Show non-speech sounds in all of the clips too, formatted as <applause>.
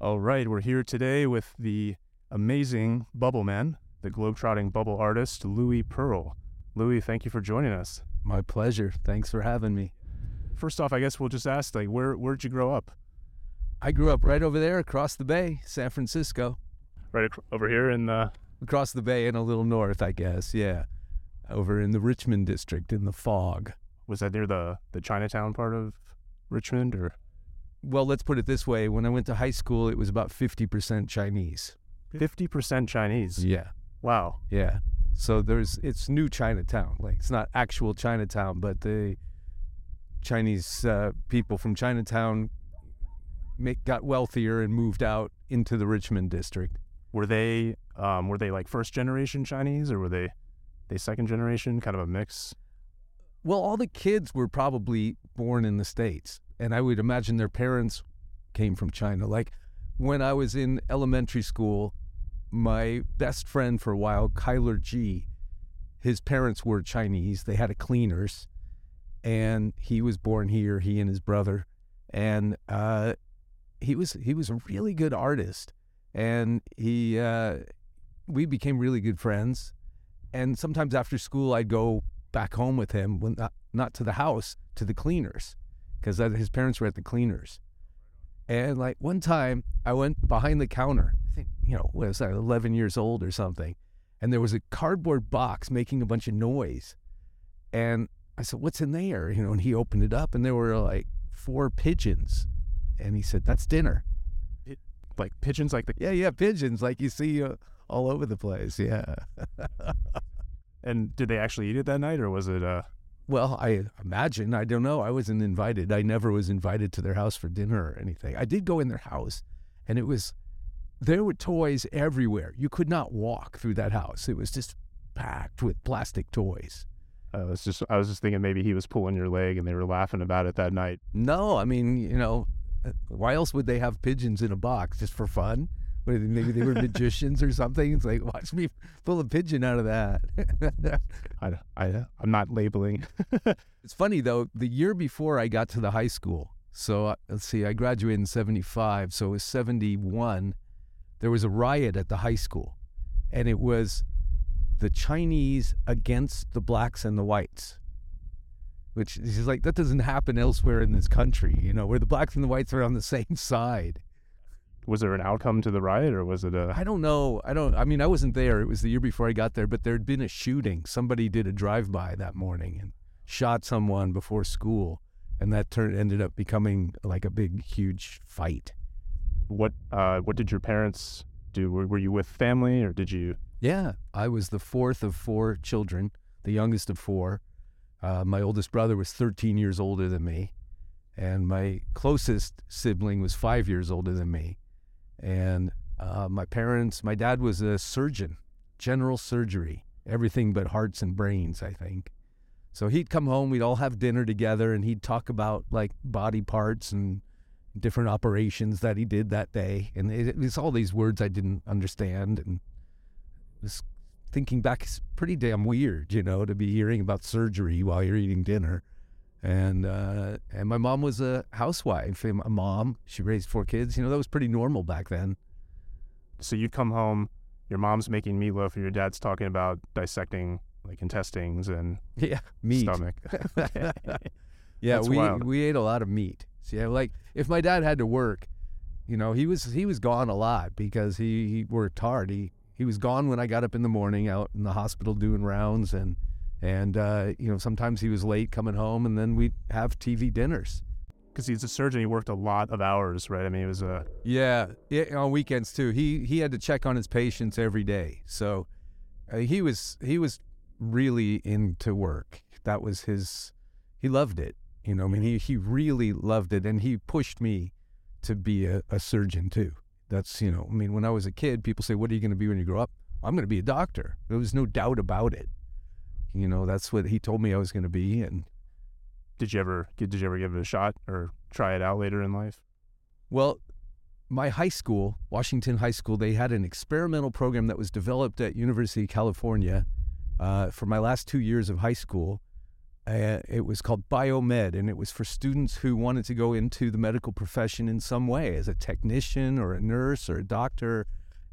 All right, we're here today with the amazing Bubble Man, the globetrotting bubble artist, Louis Pearl. Louis, thank you for joining us. My pleasure. Thanks for having me. First off, I guess we'll just ask, like, where where'd you grow up? I grew up right over there across the bay, San Francisco. Right ac- over here in the. Across the bay and a little north, I guess. Yeah. Over in the Richmond district in the fog. Was that near the the Chinatown part of Richmond, or Well, let's put it this way. When I went to high school, it was about 50% Chinese. fifty percent Chinese? Yeah. Wow. Yeah. So there's it's new Chinatown. Like it's not actual Chinatown, but the Chinese uh, people from Chinatown make, got wealthier and moved out into the Richmond district. Were they um, were they like first generation Chinese, or were they they second generation, kind of a mix? Well, all the kids were probably born in the States, and I would imagine their parents came from China. Like when I was in elementary school, my best friend for a while, Kyler G, his parents were Chinese. They had a cleaners, and he was born here, he and his brother. And uh, he was he was a really good artist, and he uh, we became really good friends. And sometimes after school, I'd go back home with him, when not, not to the house, to the cleaners, because his parents were at the cleaners. And like one time, I went behind the counter. I think you know, what was I, eleven years old or something, and there was a cardboard box making a bunch of noise. And I said, "What's in there?" You know, and he opened it up, and there were like four pigeons. And he said, "That's dinner." Like pigeons, like the Yeah, yeah, pigeons like you see uh, all over the place. Yeah. <laughs> and did they actually eat it that night, or was it? uh Well, I imagine. I don't know. I wasn't invited. I never was invited to their house for dinner or anything. I did go in their house, and it was there were toys everywhere. You could not walk through that house. It was just packed with plastic toys. I was just I was just thinking maybe he was pulling your leg and they were laughing about it that night. No, I mean, you know, why else would they have pigeons in a box just for fun? What, Maybe they were <laughs> magicians or something. It's like, watch me pull a pigeon out of that. <laughs> I, I I'm not labeling. <laughs> It's funny though, the year before I got to the high school, so uh, let's see, I graduated in 75, so it was 71, there was a riot at the high school, and it was the Chinese against the blacks and the whites. Which is like, that doesn't happen elsewhere in this country, you know, where the blacks and the whites are on the same side. Was there an outcome to the riot, or was it a? I don't know. I don't. I mean, I wasn't there. It was the year before I got there, but there had been a shooting. Somebody did a drive-by that morning and shot someone before school, and that turned ended up becoming like a big, huge fight. What uh what did your parents do? Were, were you with family, or did you? Yeah, I was the fourth of four children, the youngest of four. Uh, my oldest brother was 13 years older than me, and my closest sibling was five years older than me. And uh, my parents, my dad was a surgeon, general surgery, everything but hearts and brains, I think. So he'd come home, we'd all have dinner together, and he'd talk about like body parts and different operations that he did that day. And it, it's all these words I didn't understand. And was thinking back, it's pretty damn weird, you know, to be hearing about surgery while you're eating dinner. And uh, and my mom was a housewife, a mom. She raised four kids. You know, that was pretty normal back then. So you'd come home, your mom's making meatloaf, and your dad's talking about dissecting like intestines and <laughs> Yeah, meat. stomach. <laughs> <laughs> Yeah, That's we wild. we ate a lot of meat. So, yeah, like if my dad had to work, you know, he was he was gone a lot because he, he worked hard. He he was gone when I got up in the morning out in the hospital doing rounds and and uh, you know sometimes he was late coming home and then we'd have TV dinners. Because he's a surgeon, he worked a lot of hours, right? I mean, it was a Yeah, yeah, on weekends too. He he had to check on his patients every day. So uh, he was he was really into work. That was his. He loved it. You know, I mean, he he really loved it, and he pushed me to be a, a surgeon too. That's you know, I mean, when I was a kid, people say, "What are you going to be when you grow up?" I'm going to be a doctor. There was no doubt about it. You know, that's what he told me I was going to be, and did you ever did you ever give it a shot or try it out later in life? Well, my high school, Washington High School, they had an experimental program that was developed at University of California uh, for my last two years of high school, Uh, it was called Biomed, and it was for students who wanted to go into the medical profession in some way as a technician or a nurse or a doctor.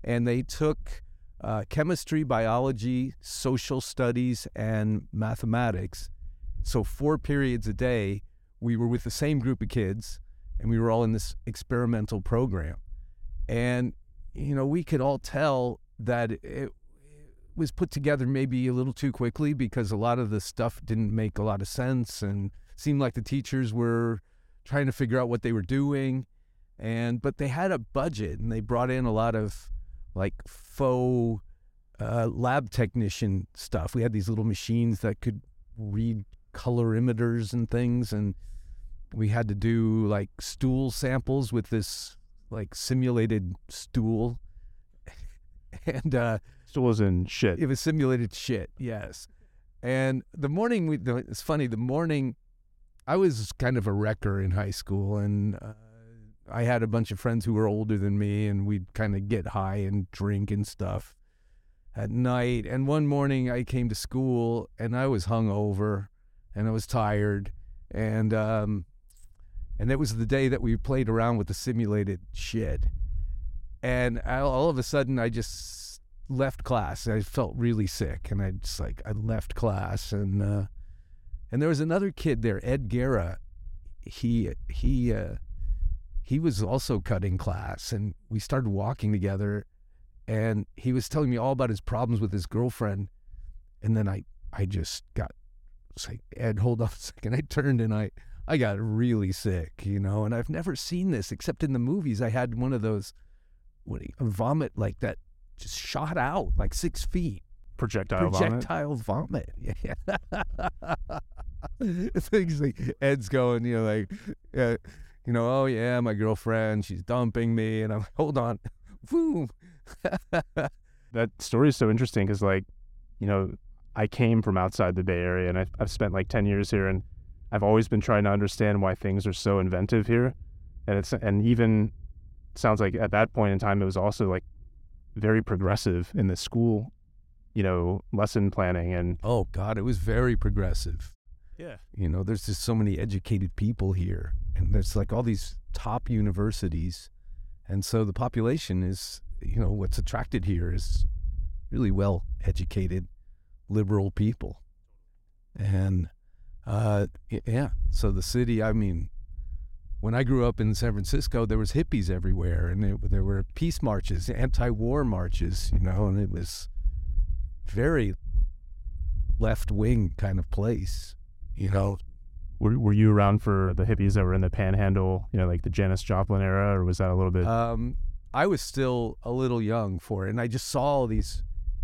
And they took uh, chemistry, biology, social studies, and mathematics. So, four periods a day, we were with the same group of kids, and we were all in this experimental program. And, you know, we could all tell that it was put together maybe a little too quickly because a lot of the stuff didn't make a lot of sense and seemed like the teachers were trying to figure out what they were doing and but they had a budget and they brought in a lot of like faux uh, lab technician stuff we had these little machines that could read colorimeters and things and we had to do like stool samples with this like simulated stool <laughs> and uh Stool is in shit. it was simulated shit, yes. And the morning, we, the, it's funny, the morning, I was kind of a wrecker in high school, and uh, I had a bunch of friends who were older than me, and we'd kind of get high and drink and stuff at night. And one morning, I came to school, and I was hungover, and I was tired, and um, and it was the day that we played around with the simulated shit. And all of a sudden, I just left class. I felt really sick, and I just like I left class, and uh, and there was another kid there, Ed Guerra. He he uh, he was also cutting class, and we started walking together, and he was telling me all about his problems with his girlfriend, and then I I just got it's like Ed, hold on a <laughs> second. I turned and I I got really sick, you know, and I've never seen this except in the movies. I had one of those what a vomit like that just shot out like six feet. Projectile, vomit. Projectile vomit. <laughs> Yeah. Things like Ed's going, you know, like, uh, you know, oh yeah, my girlfriend, she's dumping me, and I'm like, hold on, <laughs> boom. That story is so interesting because, like, you know, I came from outside the Bay Area and I've, I've spent like 10 years here and I've always been trying to understand why things are so inventive here. And it's, and even sounds like at that point in time, it was also like very progressive in the school, you know, lesson planning and oh God, it was very progressive. Yeah, You know, there's just so many educated people here, and there's like all these top universities, and so the population is, you know, what's attracted here is really well educated, liberal people, and uh, yeah. So the city, I mean, when I grew up in San Francisco, there was hippies everywhere, and it, there were peace marches, anti-war marches, you know, and it was very left-wing kind of place, you know. Were, were you around for the hippies that were in the panhandle, you know, like the Janis Joplin era, or was that a little bit? Um, I was still a little young for it, and I just saw all these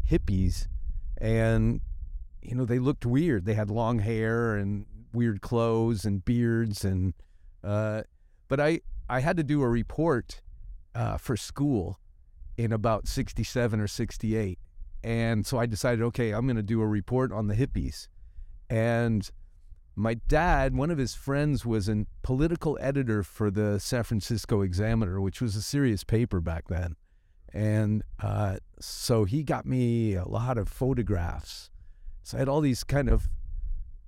hippies, and you know they looked weird. They had long hair and weird clothes and beards, and uh, but I I had to do a report uh, for school in about '67 or '68, and so I decided, okay, I'm going to do a report on the hippies, and my dad, one of his friends, was a political editor for the San Francisco Examiner, which was a serious paper back then. And uh, so he got me a lot of photographs. So I had all these kind of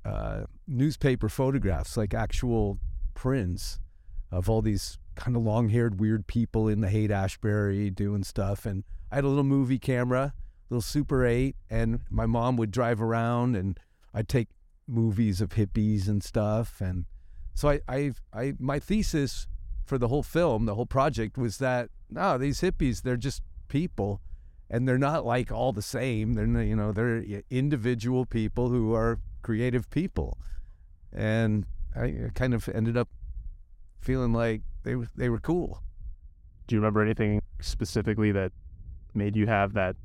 uh, newspaper photographs, like actual prints of all these kind of long haired, weird people in the Haight Ashbury doing stuff. And I had a little movie camera, little Super 8, and my mom would drive around and I'd take movies of hippies and stuff. And so I, I, I, my thesis for the whole film, the whole project was that no, these hippies, they're just people, and they're not like all the same. They're you know they're individual people who are creative people, and I kind of ended up feeling like they they were cool. Do you remember anything specifically that made you have that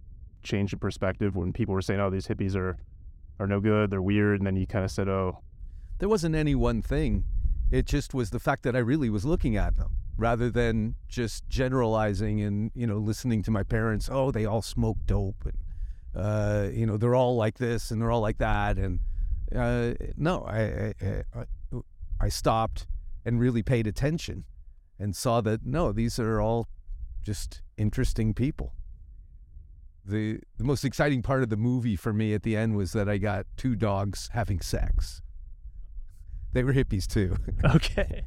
change of perspective when people were saying, "Oh, these hippies are are no good, they're weird," and then you kind of said, "Oh, there wasn't any one thing. It just was the fact that I really was looking at them rather than just generalizing and, you know, listening to my parents, oh, they all smoke dope and, uh, you know, they're all like this and they're all like that. And uh, no, I, I, I, I stopped and really paid attention and saw that, no, these are all just interesting people. The, the most exciting part of the movie for me at the end was that I got two dogs having sex. they were hippies too. <laughs> okay.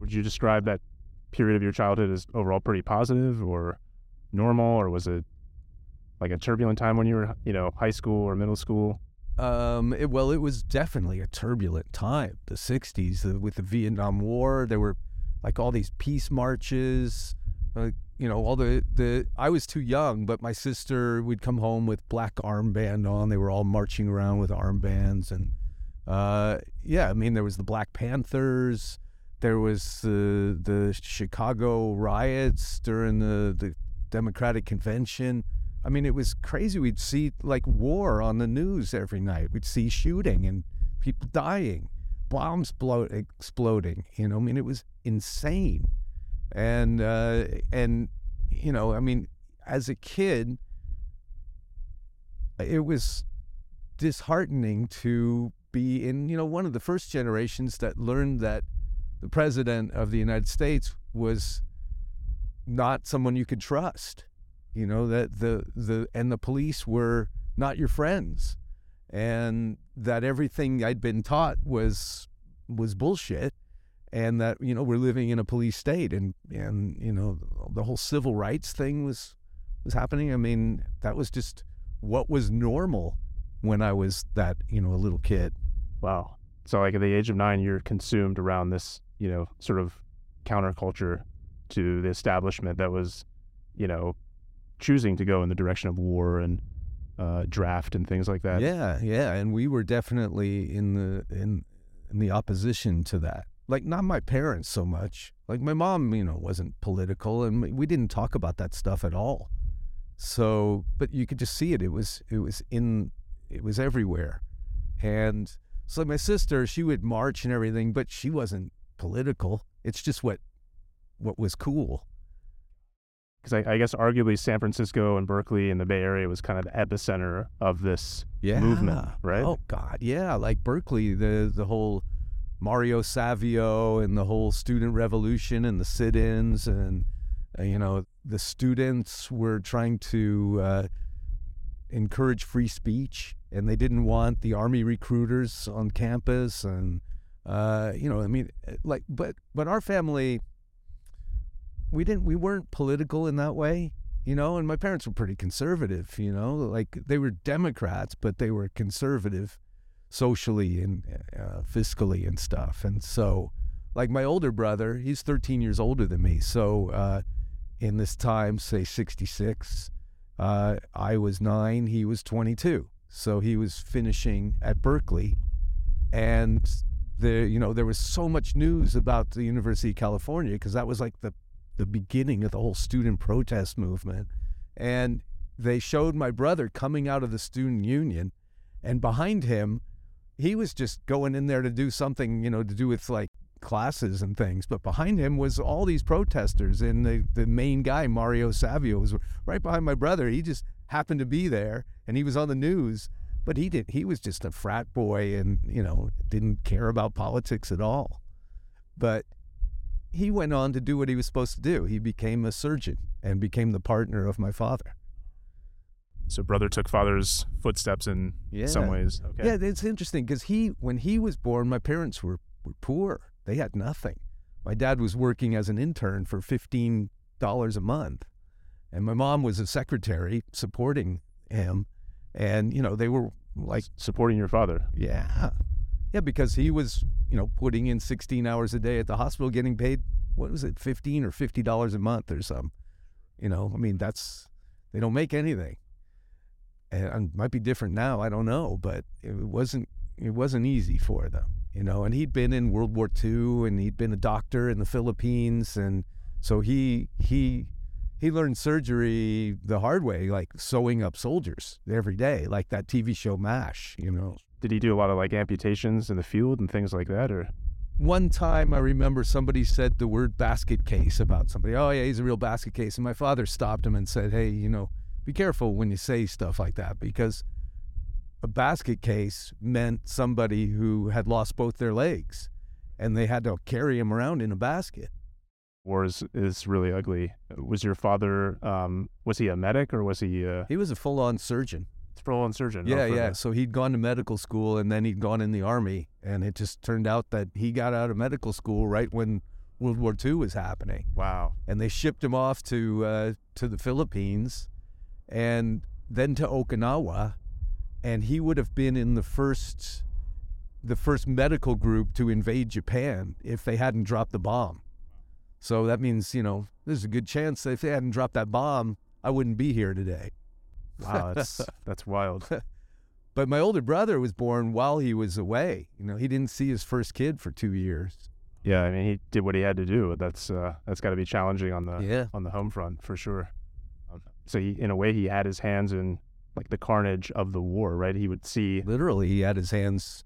Would you describe that period of your childhood as overall pretty positive or normal, or was it like a turbulent time when you were, you know, high school or middle school? Um, it, well, it was definitely a turbulent time. The '60s uh, with the Vietnam War, there were like all these peace marches. Uh, you know, all the the. I was too young, but my sister would come home with black armband on. They were all marching around with armbands, and uh, yeah, I mean, there was the Black Panthers. There was the the Chicago riots during the the Democratic convention. I mean, it was crazy. We'd see like war on the news every night. We'd see shooting and people dying, bombs blow- exploding. You know, I mean, it was insane. And uh, and you know, I mean, as a kid, it was disheartening to be in you know one of the first generations that learned that the president of the United States was not someone you could trust you know that the the and the police were not your friends and that everything I'd been taught was was bullshit and that you know we're living in a police state and and you know the whole civil rights thing was was happening I mean that was just what was normal when I was that you know a little kid wow so like at the age of 9 you're consumed around this you know sort of counterculture to the establishment that was you know choosing to go in the direction of war and uh, draft and things like that. Yeah, yeah, and we were definitely in the in in the opposition to that. Like not my parents so much. Like my mom, you know, wasn't political, and we didn't talk about that stuff at all. So, but you could just see it. It was it was in it was everywhere, and so my sister, she would march and everything, but she wasn't political. It's just what what was cool because I, I, guess arguably San Francisco and Berkeley and the Bay Area was kind of the epicenter of this yeah. movement, right? Oh God, yeah, like Berkeley, the the whole Mario Savio and the whole student revolution and the sit-ins and uh, you know the students were trying to uh, encourage free speech and they didn't want the army recruiters on campus and uh, you know I mean like but but our family we didn't we weren't political in that way you know and my parents were pretty conservative you know like they were democrats but they were conservative socially and uh, fiscally and stuff. And so like my older brother he's 13 years older than me. So uh, in this time say 66 uh, i was 9 he was 22 so he was finishing at berkeley. And there you know there was so much news about the university of california because that was like the the beginning of the whole student protest movement. And they showed my brother coming out of the student union, and behind him, he was just going in there to do something, you know, to do with like classes and things. But behind him was all these protesters, and the, the main guy, Mario Savio, was right behind my brother. He just happened to be there, and he was on the news. But he did. He was just a frat boy, and you know, didn't care about politics at all. But he went on to do what he was supposed to do. He became a surgeon and became the partner of my father. So brother took father's footsteps in yeah. some ways. Okay. Yeah, it's interesting because he, when he was born, my parents were, were poor. They had nothing. My dad was working as an intern for fifteen dollars a month, and my mom was a secretary supporting him. And you know, they were like supporting your father. Yeah, yeah, because he was, you know, putting in 16 hours a day at the hospital, getting paid what was it, 15 or 50 dollars a month or something. You know, I mean, that's they don't make anything. And uh, it might be different now, I don't know, but it wasn't it wasn't easy for them, you know. And he'd been in World War II, and he'd been a doctor in the Philippines, and so he he he learned surgery the hard way, like sewing up soldiers every day, like that TV show MASH, you know did he do a lot of like amputations in the field and things like that or one time I remember somebody said the word basket case about somebody. Oh yeah, he's a real basket case. And my father stopped him and said, "Hey, you know, be careful when you say stuff like that because a basket case meant somebody who had lost both their legs and they had to carry him around in a basket." War is, is really ugly. Was your father um, was he a medic or was he? Uh... He was a full-on surgeon. full-on surgeon. oh, Yeah, for yeah. So he'd gone to medical school and then he'd gone in the army, and it just turned out that he got out of medical school right when World War II was happening, Wow. and they shipped him off to uh, to the Philippines, and then to Okinawa, and he would have been in the first the first medical group to invade Japan if they hadn't dropped the bomb. So that means you know there's a good chance that if they hadn't dropped that bomb, I wouldn't be here today. Wow, that's <laughs> that's wild. But my older brother was born while he was away. You know, he didn't see his first kid for two years. Yeah, I mean, he did what he had to do. That's uh, that's got to be challenging on the Yeah. on the home front for sure. So he, in a way, he had his hands in like the carnage of the war, right? He would see. Literally, he had his hands,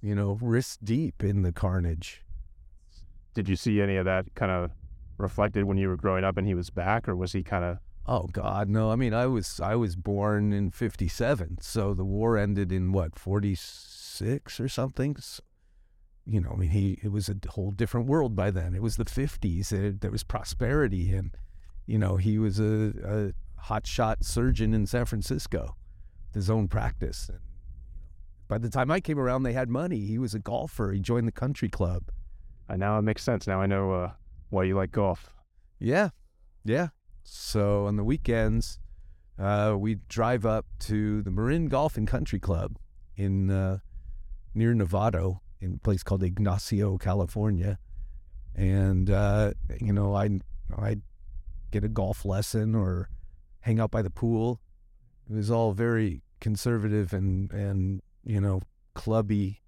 you know, wrist deep in the carnage. Did you see any of that kind of reflected when you were growing up and he was back, or was he kind of? Oh God, no! I mean, I was I was born in '57, so the war ended in what '46 or something. S you know, I mean, he it was a whole different world by then. It was the '50s. It, there was prosperity, and you know, he was a, a hotshot surgeon in San Francisco, with his own practice. And by the time I came around, they had money. He was a golfer. He joined the country club. And now it makes sense. Now I know uh, why you like golf. Yeah, yeah. So on the weekends, uh, we drive up to the Marin Golf and Country Club in uh, near Novato, in a place called Ignacio, California, and uh, you know I I get a golf lesson or hang out by the pool. It was all very conservative and and you know clubby.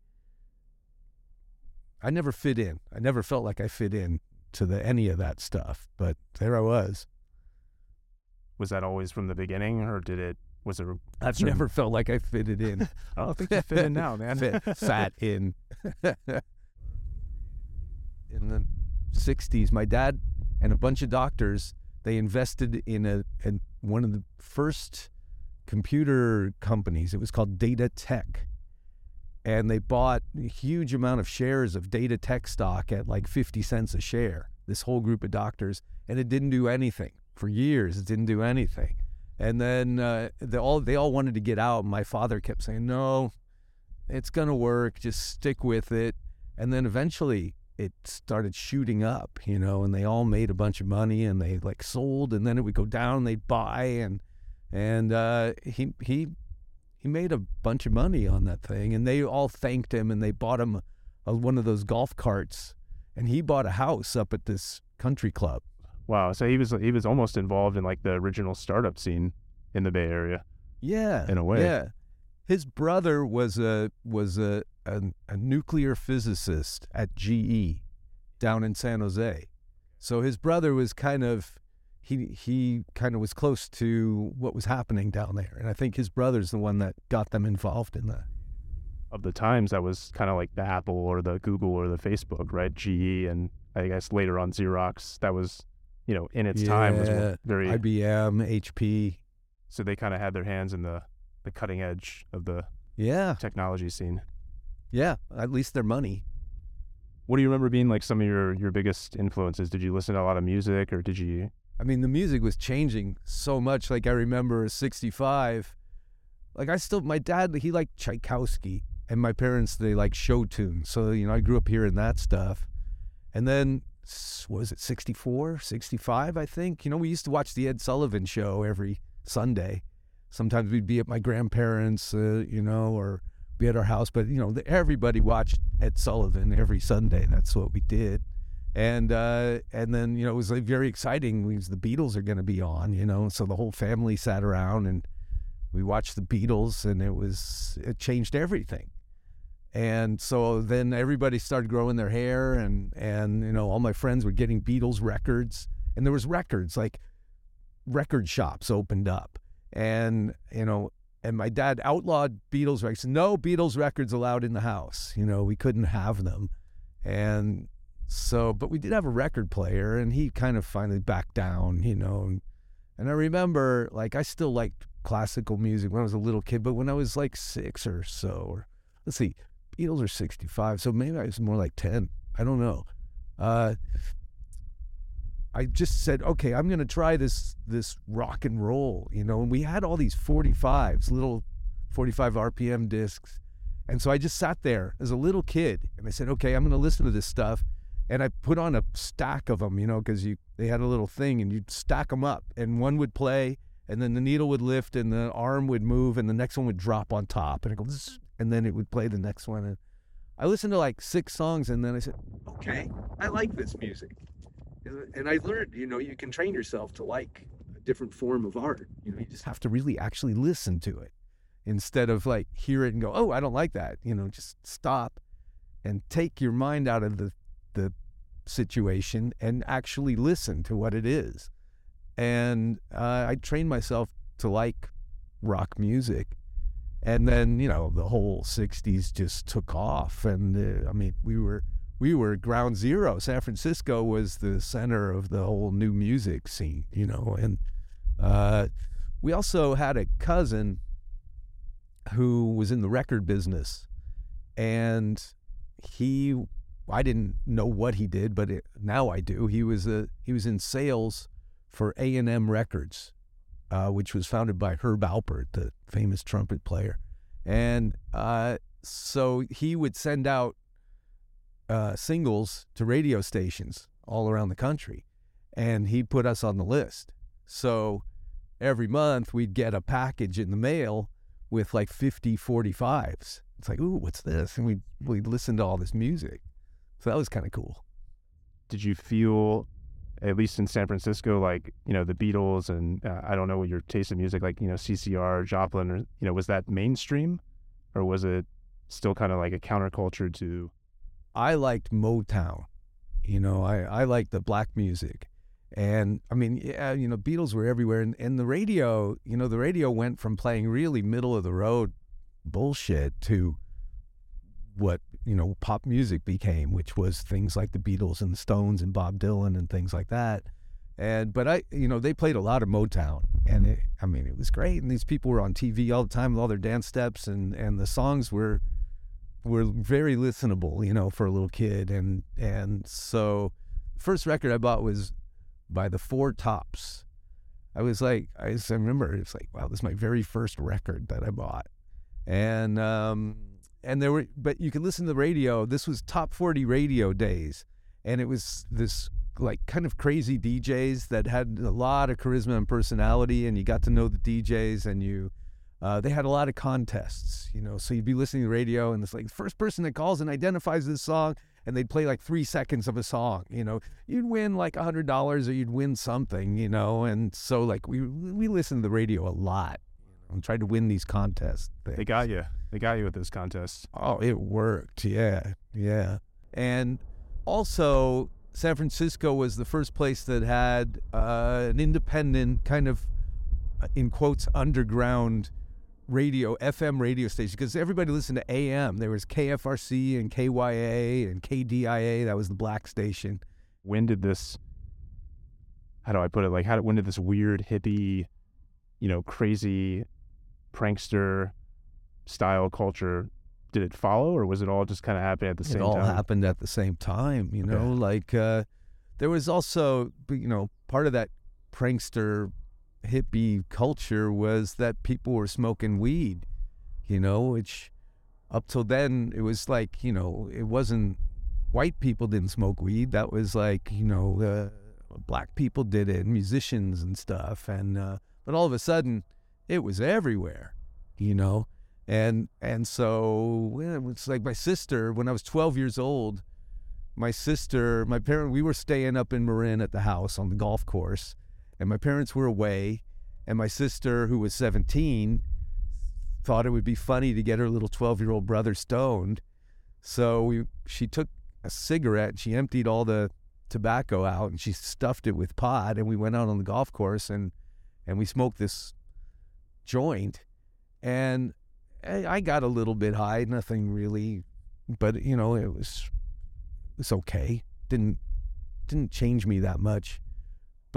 I never fit in. I never felt like I fit in to the any of that stuff, but there I was. Was that always from the beginning, or did it? Was it? I've certain- never felt like I fitted in. <laughs> I don't think you fit in now, man. Fit, sat in. <laughs> in the 60s, my dad and a bunch of doctors, they invested in a in one of the first computer companies. It was called Data Tech. And they bought a huge amount of shares of Data Tech stock at like 50 cents a share. This whole group of doctors, and it didn't do anything for years. It didn't do anything. And then uh, they all they all wanted to get out. My father kept saying, "No, it's gonna work. Just stick with it." And then eventually it started shooting up, you know, and they all made a bunch of money and they like sold, and then it would go down. They'd buy, and and uh, he he he made a bunch of money on that thing, and they all thanked him, and they bought him a, one of those golf carts, and he bought a house up at this country club. Wow. So he was he was almost involved in like the original startup scene in the Bay Area. Yeah, In a way. Yeah, his brother was a was a a, a nuclear physicist at GE down in San Jose. So his brother was kind of he he kind of was close to what was happening down there, and I think his brother's the one that got them involved in that. Of the times, that was kind of like the Apple or the Google or the Facebook, right? GE and I guess later on Xerox. That was, you know, in its time was very. IBM, HP. so they kind of had their hands in the the cutting edge of the Yeah, technology scene. yeah. At least their money. What do you remember being like some of your your biggest influences? Did you listen to a lot of music, or did you? I mean, the music was changing so much. Like I remember 65, like I still, my dad, he liked Tchaikovsky, and my parents, they like show tunes. So, you know, I grew up hearing that stuff. And then, was it 64, 65, I think? You know, we used to watch the Ed Sullivan show every Sunday. Sometimes we'd be at my grandparents', uh, you know, or be at our house. But, you know, everybody watched Ed Sullivan every Sunday. That's what we did and uh, and then you know it was like very exciting because the Beatles are going to be on, you know, so the whole family sat around and we watched the Beatles, and it was it changed everything. And so then everybody started growing their hair, and and you know all my friends were getting Beatles records, and there was records like record shops opened up, and you know. And my dad outlawed Beatles records. No Beatles records allowed in the house. You know, we couldn't have them. And so, but we did have a record player, and he kind of finally backed down, you know. And, and I remember, like, I still liked classical music when I was a little kid, but when I was like six or so, or let's see, Beatles are 65, so maybe I was more like 10. I don't know. Uh, I just said, okay, I'm going to try this this rock and roll, you know. And we had all these 45s, little 45 RPM discs, and so I just sat there as a little kid, and I said, okay, I'm going to listen to this stuff, and I put on a stack of them, you know, because you they had a little thing, and you'd stack them up, and one would play, and then the needle would lift, and the arm would move, and the next one would drop on top, and it goes, and then it would play the next one, and I listened to like six songs, and then I said, okay, I like this music and I learned, you know, you can train yourself to like a different form of art. You know, you just have to really actually listen to it instead of like hear it and go, "Oh, I don't like that." You know, just stop and take your mind out of the the situation and actually listen to what it is. And uh, I trained myself to like rock music. And then, you know, the whole 60s just took off. And uh, I mean, we were we were ground zero. San Francisco was the center of the whole new music scene, you know. And uh, we also had a cousin who was in the record business, and he, I didn't know what he did, but it, now I do. He was a he was in sales for A and M Records, uh, which was founded by Herb Alpert, the famous trumpet player, and uh, so he would send out uh, singles to radio stations all around the country, and he put us on the list. So every month we'd get a package in the mail with like 50 45s. It's like, ooh, what's this? And we'd, we'd listen to all this music. So that was kind of cool. Did you feel, at least in San Francisco, like, you know, the Beatles and uh, I don't know what your taste in music, like, you know, CCR, Joplin, or, you know, was that mainstream or was it still kind of like a counterculture to I liked Motown. You know, I, I liked the black music. And I mean, yeah, you know, Beatles were everywhere. And, and the radio, you know, the radio went from playing really middle of the road bullshit to what, you know, pop music became, which was things like the Beatles and the Stones and Bob Dylan and things like that. And, but I, you know, they played a lot of Motown and it, I mean, it was great. And these people were on TV all the time with all their dance steps and, and the songs were, were very listenable, you know, for a little kid. And and so first record I bought was by the Four Tops. I was like, I just remember it's like, wow, this is my very first record that I bought. And um and there were but you could listen to the radio. This was top 40 radio days. And it was this like kind of crazy DJs that had a lot of charisma and personality and you got to know the DJs and you uh, they had a lot of contests, you know. So you'd be listening to the radio, and it's like the first person that calls and identifies this song, and they'd play like three seconds of a song, you know. You'd win like a hundred dollars, or you'd win something, you know. And so like we we listened to the radio a lot, and tried to win these contests. Things. They got you. They got you with those contests. Oh, it worked. Yeah, yeah. And also, San Francisco was the first place that had uh, an independent kind of, uh, in quotes, underground radio, FM radio stations, because everybody listened to AM. There was KFRC and KYA and KDIA. That was the black station. When did this? How do I put it? Like, how? When did this weird hippie, you know, crazy, prankster style culture? Did it follow, or was it all just kind of happening at the it same time? It all happened at the same time. You know, okay. like uh, there was also, you know, part of that prankster hippie culture was that people were smoking weed, you know, which up till then it was like, you know, it wasn't white people didn't smoke weed. That was like, you know, uh, black people did it, musicians and stuff. And, uh, but all of a sudden it was everywhere, you know? And, and so it's like my sister, when I was 12 years old, my sister, my parent, we were staying up in Marin at the house on the golf course and my parents were away and my sister who was 17 thought it would be funny to get her little 12-year-old brother stoned. So we she took a cigarette she emptied all the tobacco out and she stuffed it with pot and we went out on the golf course and and we smoked this joint. And eh, I got a little bit high nothing really but you know it was it's okay. Didn't didn't change me that much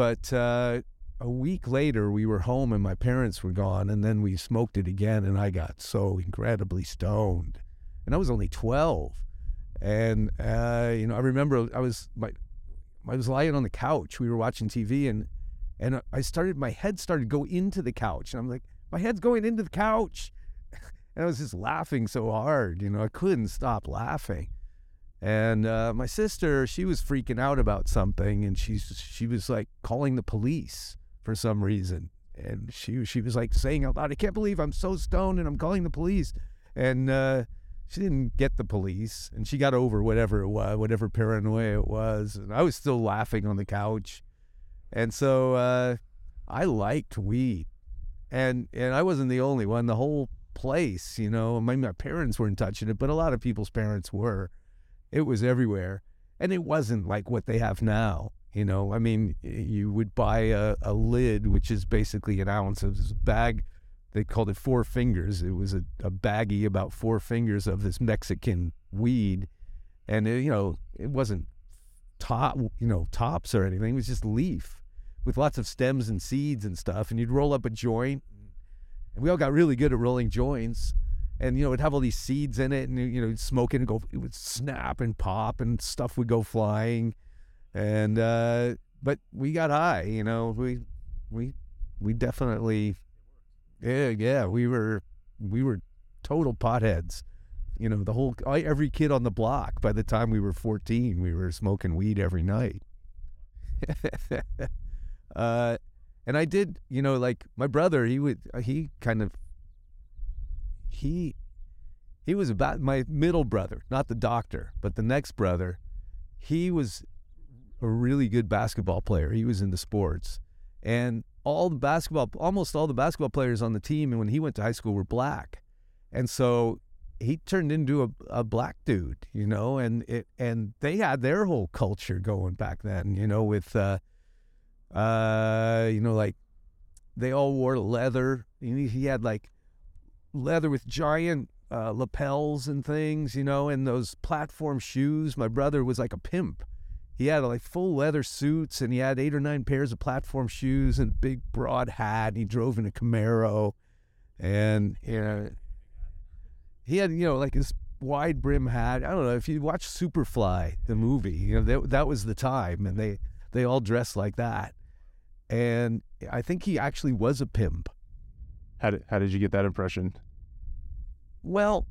but uh, a week later, we were home and my parents were gone, and then we smoked it again, and I got so incredibly stoned, and I was only twelve, and uh, you know, I remember I was my I was lying on the couch. We were watching TV, and and I started my head started to go into the couch, and I'm like, my head's going into the couch, <laughs> and I was just laughing so hard, you know, I couldn't stop laughing. And uh, my sister, she was freaking out about something, and she's she was like calling the police for some reason, and she she was like saying out loud, "I can't believe I'm so stoned and I'm calling the police," and uh, she didn't get the police, and she got over whatever it was, whatever paranoia it was, and I was still laughing on the couch, and so uh, I liked weed, and and I wasn't the only one. The whole place, you know, my, my parents weren't touching it, but a lot of people's parents were it was everywhere. And it wasn't like what they have now. You know, I mean, you would buy a, a lid, which is basically an ounce of this bag. They called it four fingers. It was a, a baggie about four fingers of this Mexican weed. And, it, you know, it wasn't top, you know, tops or anything. It was just leaf with lots of stems and seeds and stuff. And you'd roll up a joint. And we all got really good at rolling joints and you know it'd have all these seeds in it, and you know you'd smoke it and go, it would snap and pop, and stuff would go flying, and uh, but we got high, you know, we we we definitely, yeah, yeah, we were we were total potheads, you know, the whole every kid on the block. By the time we were fourteen, we were smoking weed every night. <laughs> uh, and I did, you know, like my brother, he would, he kind of he he was about my middle brother, not the doctor, but the next brother. He was a really good basketball player. He was in the sports, and all the basketball, almost all the basketball players on the team, and when he went to high school, were black, and so he turned into a, a black dude, you know, and it and they had their whole culture going back then, you know, with uh, uh, you know, like they all wore leather. He had like leather with giant uh, lapels and things, you know, and those platform shoes. My brother was like a pimp. He had like full leather suits and he had eight or nine pairs of platform shoes and a big broad hat. And he drove in a Camaro and, you know, he had, you know, like his wide brim hat. I don't know if you watch Superfly, the movie, you know, that, that was the time and they, they all dressed like that. And I think he actually was a pimp. How did, how did you get that impression? Well,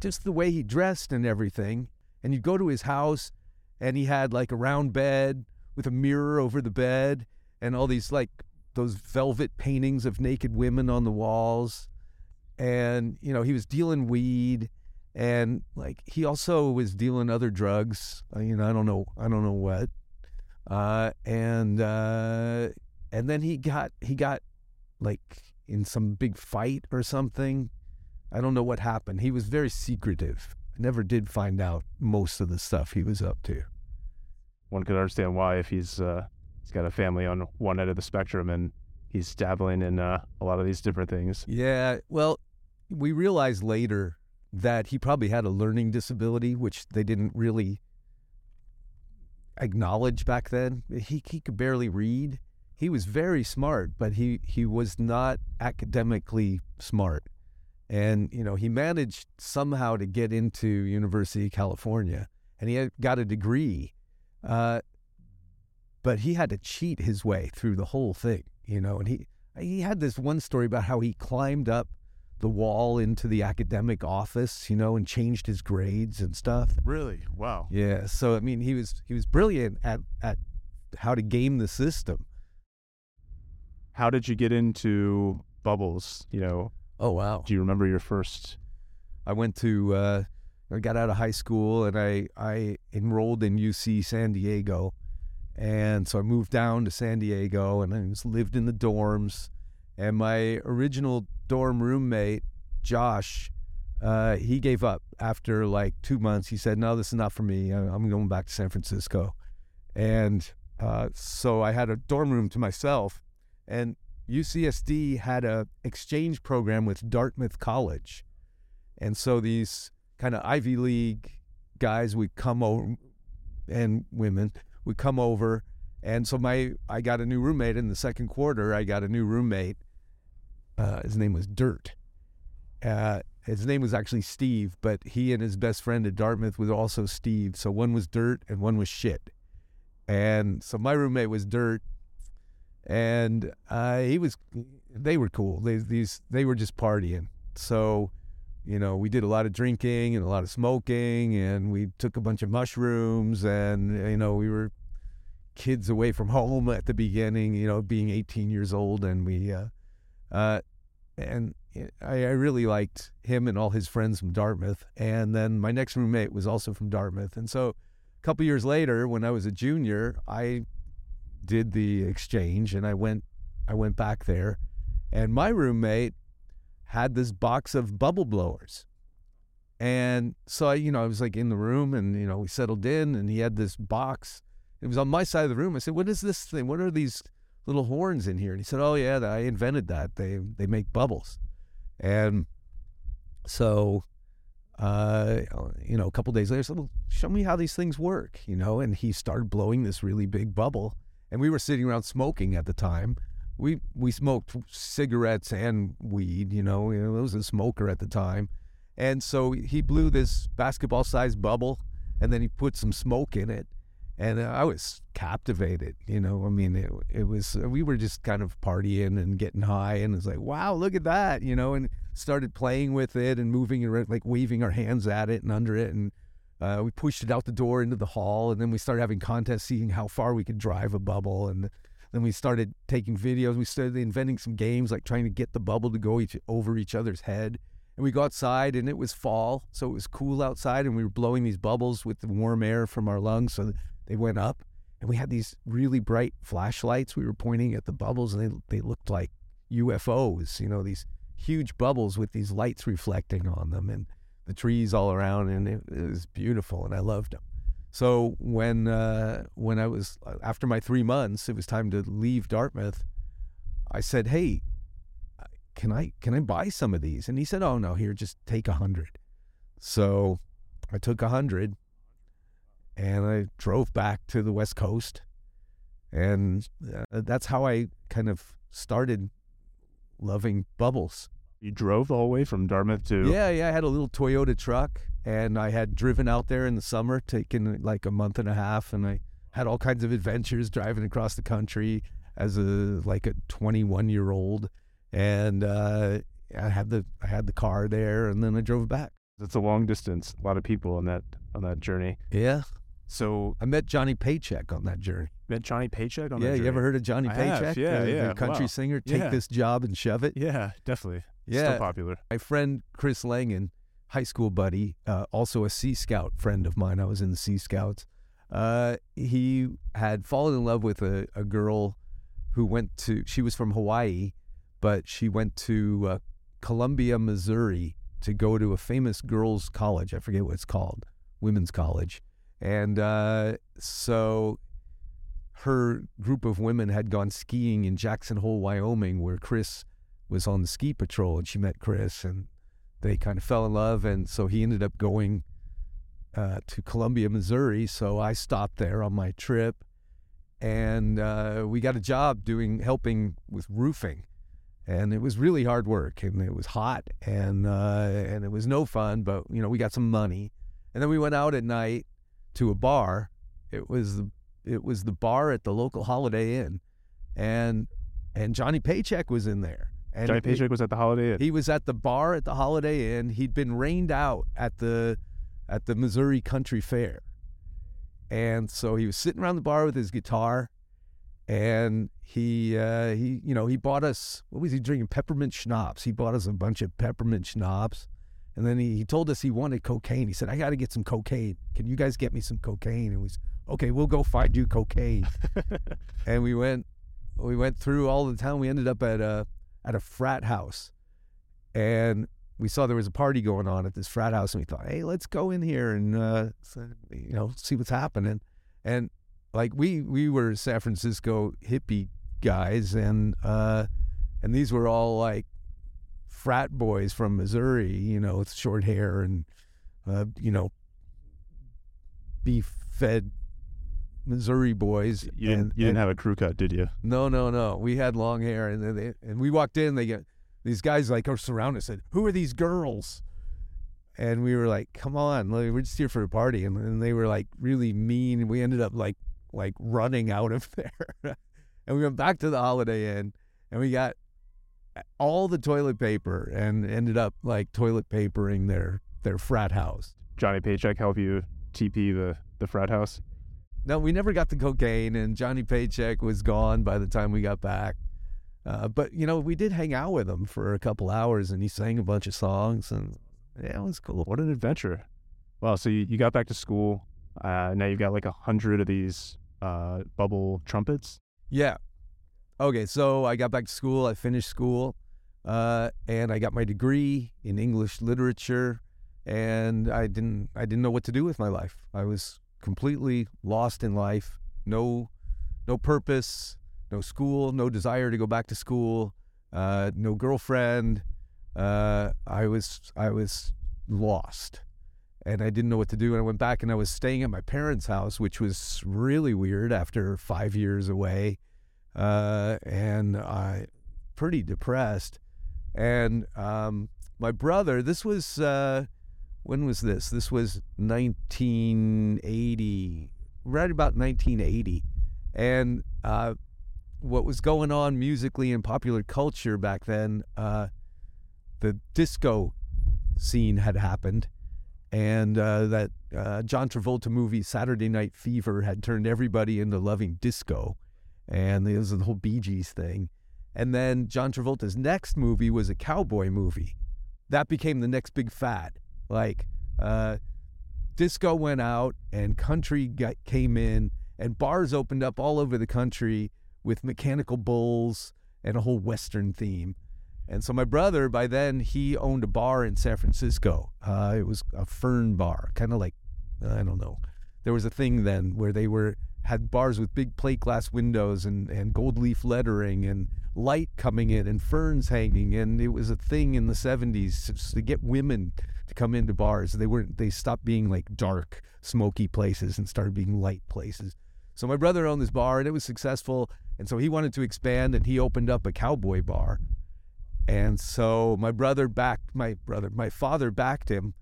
just the way he dressed and everything. And you'd go to his house and he had like a round bed with a mirror over the bed and all these like those velvet paintings of naked women on the walls. And, you know, he was dealing weed and like he also was dealing other drugs. Uh, you know, I don't know, I don't know what. Uh, and uh, and then he got he got like in some big fight or something. I don't know what happened. He was very secretive. I never did find out most of the stuff he was up to. One could understand why if he's uh, he's got a family on one end of the spectrum and he's dabbling in uh, a lot of these different things. Yeah, well, we realized later that he probably had a learning disability, which they didn't really acknowledge back then. He he could barely read he was very smart, but he, he was not academically smart. And, you know, he managed somehow to get into University of California and he had, got a degree. Uh, but he had to cheat his way through the whole thing, you know, and he, he had this one story about how he climbed up the wall into the academic office, you know, and changed his grades and stuff. Really? Wow. Yeah. So I mean, he was he was brilliant at at how to game the system how did you get into bubbles? You know. Oh wow. Do you remember your first? I went to. Uh, I got out of high school and I I enrolled in UC San Diego, and so I moved down to San Diego and I just lived in the dorms. And my original dorm roommate, Josh, uh, he gave up after like two months. He said, "No, this is not for me. I'm going back to San Francisco." And uh, so I had a dorm room to myself and UCSD had a exchange program with Dartmouth College. And so these kind of Ivy League guys would come over and women would come over. And so my I got a new roommate in the second quarter. I got a new roommate. Uh, his name was Dirt. Uh, his name was actually Steve, but he and his best friend at Dartmouth was also Steve. So one was Dirt and one was Shit. And so my roommate was Dirt, and uh, he was. They were cool. They these they were just partying. So, you know, we did a lot of drinking and a lot of smoking, and we took a bunch of mushrooms, and you know, we were kids away from home at the beginning. You know, being 18 years old, and we, uh, uh, and I, I really liked him and all his friends from Dartmouth. And then my next roommate was also from Dartmouth, and so a couple years later, when I was a junior, I did the exchange, and I went, I went back there, and my roommate had this box of bubble blowers. And so I, you know, I was like in the room and, you know, we settled in and he had this box. It was on my side of the room. I said, What is this thing? What are these little horns in here? And he said, Oh yeah, I invented that. They they make bubbles. And so uh, you know, a couple days later, I said, well, show me how these things work, you know, and he started blowing this really big bubble. And we were sitting around smoking at the time we we smoked cigarettes and weed. You know, I was a smoker at the time, and so he blew this basketball-sized bubble, and then he put some smoke in it, and I was captivated. You know, I mean, it, it was we were just kind of partying and getting high, and it's like, wow, look at that, you know, and started playing with it and moving around, like waving our hands at it and under it, and uh, we pushed it out the door into the hall, and then we started having contests, seeing how far we could drive a bubble, and then we started taking videos. We started inventing some games, like trying to get the bubble to go each, over each other's head. And we go outside, and it was fall, so it was cool outside, and we were blowing these bubbles with the warm air from our lungs, so they went up. And we had these really bright flashlights. We were pointing at the bubbles, and they they looked like UFOs. You know, these huge bubbles with these lights reflecting on them, and the trees all around, and it, it was beautiful, and I loved them. So when uh, when I was uh, after my three months, it was time to leave Dartmouth. I said, "Hey, uh, can I can I buy some of these?" And he said, "Oh no, here, just take a hundred. So I took a hundred, and I drove back to the West Coast, and uh, that's how I kind of started loving bubbles. You drove all the way from Dartmouth to Yeah, yeah. I had a little Toyota truck, and I had driven out there in the summer, taken like a month and a half, and I had all kinds of adventures driving across the country as a like a 21 year old, and uh, I had the I had the car there, and then I drove back. It's a long distance. A lot of people on that on that journey. Yeah. So I met Johnny Paycheck on that journey. Met Johnny Paycheck on yeah, that journey. you ever heard of Johnny I Paycheck? have, yeah, the, yeah, the country wow. singer. Take Yeah. this job and shove it. Yeah, definitely. Yeah. Still popular. My friend Chris Langan, high school buddy, uh, also a Sea Scout friend of mine. I was in the Sea Scouts. Uh, he had fallen in love with a, a girl who went to, she was from Hawaii, but she went to uh, Columbia, Missouri to go to a famous girls' college. I forget what it's called, women's college. And uh, so her group of women had gone skiing in Jackson Hole, Wyoming, where Chris was on the ski patrol and she met Chris and they kind of fell in love. And so he ended up going uh, to Columbia, Missouri. So I stopped there on my trip and uh, we got a job doing helping with roofing. And it was really hard work and it was hot and, uh, and it was no fun, but you know, we got some money. And then we went out at night to a bar. It was the, it was the bar at the local Holiday Inn. And and Johnny Paycheck was in there. And Johnny Paycheck was at the Holiday Inn. he was at the bar at the Holiday Inn. He'd been rained out at the at the Missouri Country Fair. And so he was sitting around the bar with his guitar and he uh, he you know, he bought us what was he drinking? Peppermint schnapps. He bought us a bunch of peppermint schnapps. And then he, he told us he wanted cocaine. He said, I got to get some cocaine. Can you guys get me some cocaine? And we said, okay, we'll go find you cocaine. <laughs> and we went we went through all the town. We ended up at a at a frat house, and we saw there was a party going on at this frat house, and we thought, hey, let's go in here and uh, you know see what's happening. And like we we were San Francisco hippie guys, and uh, and these were all like frat boys from Missouri, you know, with short hair and uh, you know beef fed Missouri boys. you didn't, and- you didn't and- have a crew cut, did you? no, no, no. We had long hair, and then they, and we walked in. They get these guys like are surrounded. us, Said, "Who are these girls?" And we were like, "Come on, we're just here for a party." And, and they were like really mean. And we ended up like like running out of <laughs> there. and we went back to the Holiday Inn and we got all the toilet paper and ended up like toilet papering their their frat house. Johnny Paycheck help you TP the the frat house? No, we never got the cocaine, and Johnny Paycheck was gone by the time we got back. Uh, but you know, we did hang out with him for a couple hours, and he sang a bunch of songs, and yeah, it was cool. What an adventure! Well, so you, you got back to school. Uh, now you've got like a hundred of these uh, bubble trumpets. Yeah. Okay, so I got back to school. I finished school, uh, and I got my degree in English literature. And I didn't, I didn't know what to do with my life. I was completely lost in life. No, no purpose. No school. No desire to go back to school. Uh, no girlfriend. Uh, I was, I was lost and I didn't know what to do. And I went back and I was staying at my parents' house, which was really weird after five years away uh, and I pretty depressed. And um, my brother, this was uh, when was this? This was 1980, right about 1980, and uh, what was going on musically in popular culture back then? Uh, the disco scene had happened, and uh, that uh, John Travolta movie Saturday Night Fever had turned everybody into loving disco and there was the whole Bee Gees thing. And then John Travolta's next movie was a cowboy movie. That became the next big fad. Like, uh, disco went out and country got, came in, and bars opened up all over the country with mechanical bulls and a whole Western theme. And so my brother, by then, he owned a bar in San Francisco. Uh, it was a fern bar, kind of like, I don't know. There was a thing then where they were had bars with big plate glass windows and, and gold leaf lettering and light coming in and ferns hanging and it was a thing in the 70s to get women to come into bars they weren't they stopped being like dark smoky places and started being light places. So my brother owned this bar and it was successful and so he wanted to expand and he opened up a cowboy bar. And so my brother backed my brother my father backed him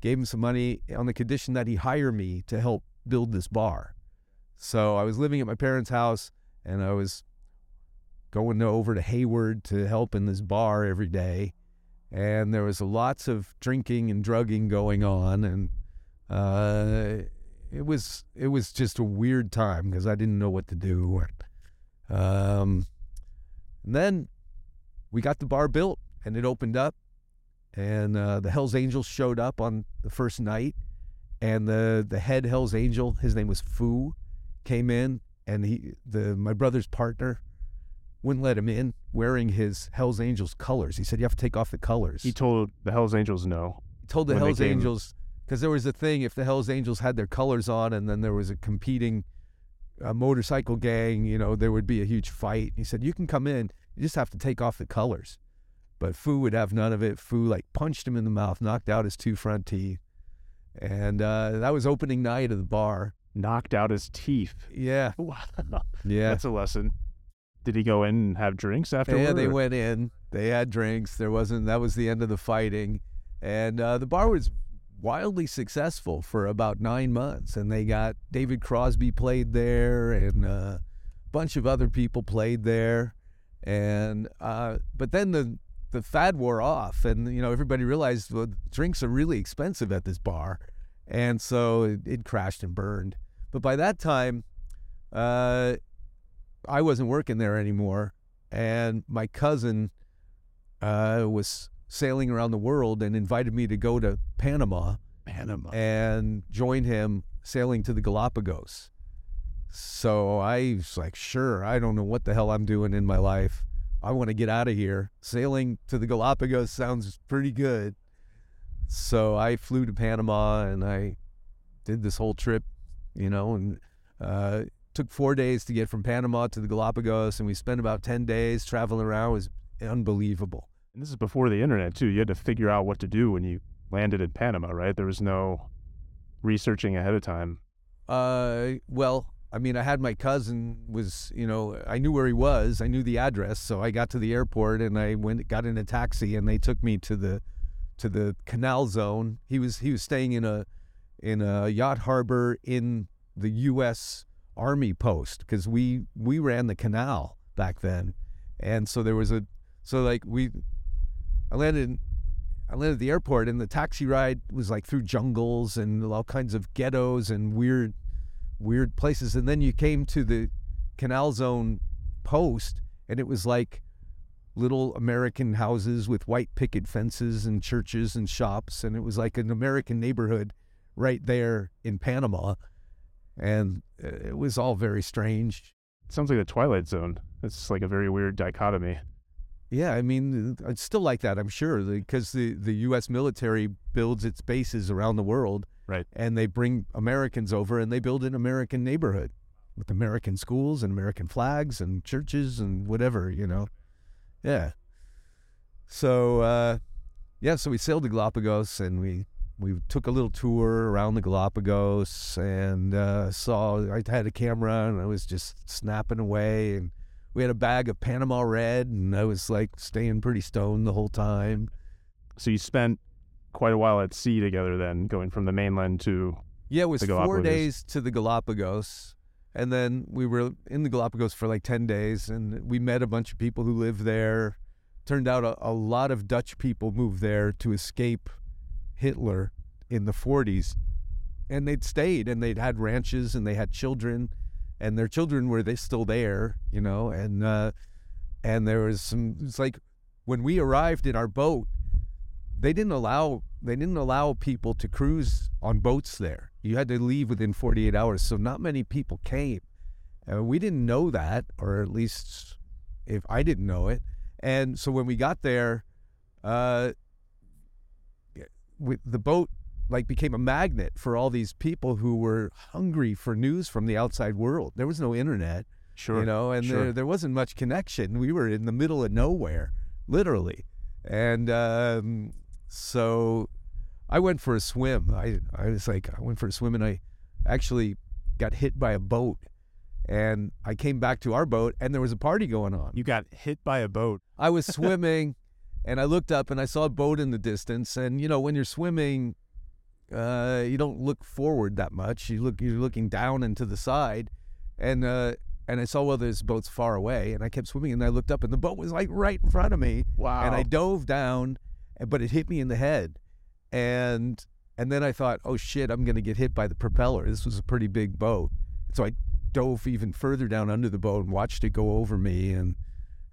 gave him some money on the condition that he hire me to help build this bar. So I was living at my parents' house and I was going over to Hayward to help in this bar every day. And there was lots of drinking and drugging going on. And uh, it was it was just a weird time because I didn't know what to do. Um, and then we got the bar built and it opened up. And uh, the Hells Angels showed up on the first night. And the, the head Hells Angel, his name was Foo came in and he the my brother's partner wouldn't let him in wearing his Hell's Angels colors. He said you have to take off the colors. He told the Hell's Angels no. He told the Hell's Angels because there was a thing if the Hell's Angels had their colors on and then there was a competing uh, motorcycle gang, you know, there would be a huge fight. He said you can come in, you just have to take off the colors. But Foo would have none of it. Foo like punched him in the mouth, knocked out his two front teeth, and uh, that was opening night of the bar knocked out his teeth. Yeah. <laughs> yeah. That's a lesson. Did he go in and have drinks afterward? Yeah, they or? went in. They had drinks. There wasn't, that was the end of the fighting. And uh, the bar was wildly successful for about nine months. And they got David Crosby played there and uh, a bunch of other people played there. And, uh, but then the, the fad wore off and, you know, everybody realized well, drinks are really expensive at this bar. And so it, it crashed and burned. But by that time, uh, I wasn't working there anymore, and my cousin uh, was sailing around the world and invited me to go to Panama, Panama, and join him sailing to the Galapagos. So I was like, sure, I don't know what the hell I'm doing in my life. I want to get out of here. Sailing to the Galapagos sounds pretty good. So I flew to Panama and I did this whole trip you know, and uh, took four days to get from Panama to the Galapagos, and we spent about 10 days traveling around. It was unbelievable. And this is before the internet, too. You had to figure out what to do when you landed in Panama, right? There was no researching ahead of time. Uh, well, I mean, I had my cousin was, you know, I knew where he was. I knew the address, so I got to the airport and I went, got in a taxi, and they took me to the, to the canal zone. He was he was staying in a in a yacht harbor in the U.S. army post because we we ran the canal back then, and so there was a so like we I landed I landed at the airport and the taxi ride was like through jungles and all kinds of ghettos and weird weird places. And then you came to the canal zone post and it was like little American houses with white picket fences and churches and shops. And it was like an American neighborhood right there in Panama. And it was all very strange. It sounds like the Twilight Zone. It's like a very weird dichotomy. Yeah, I mean, it's still like that, I'm sure, because the, the U.S. military builds its bases around the world. Right. And they bring Americans over and they build an American neighborhood with American schools and American flags and churches and whatever, you know. Yeah. So, uh, yeah, so we sailed to Galapagos and we we took a little tour around the Galapagos and uh, saw. I had a camera and I was just snapping away, and we had a bag of Panama Red, and I was like staying pretty stoned the whole time. So you spent quite a while at sea together, then going from the mainland to yeah, it was four days to the Galapagos, and then we were in the Galapagos for like ten days, and we met a bunch of people who live there. Turned out a, a lot of Dutch people moved there to escape Hitler in the 40s. And they'd stayed and they'd had ranches and they had children and their children were they still there, you know, and uh, and there was some it's like when we arrived in our boat, they didn't allow they didn't allow people to cruise on boats there. You had to leave within 48 hours, so not many people came. And we didn't know that, or at least if I didn't know it. And so when we got there, uh, with the boat like became a magnet for all these people who were hungry for news from the outside world. There was no internet, sure, you know, and sure. there there wasn't much connection. We were in the middle of nowhere, literally, and um, so I went for a swim. I I was like I went for a swim and I actually got hit by a boat. And I came back to our boat, and there was a party going on. You got hit by a boat. I was swimming, <laughs> and I looked up and I saw a boat in the distance. And you know, when you're swimming, uh, you don't look forward that much. You look, you're looking down and to the side, and uh, and I saw well, this boat's far away, and I kept swimming, and I looked up, and the boat was like right in front of me. Wow! And I dove down, but it hit me in the head, and and then I thought, oh shit, I'm gonna get hit by the propeller. This was a pretty big boat, so I dove even further down under the boat and watched it go over me, and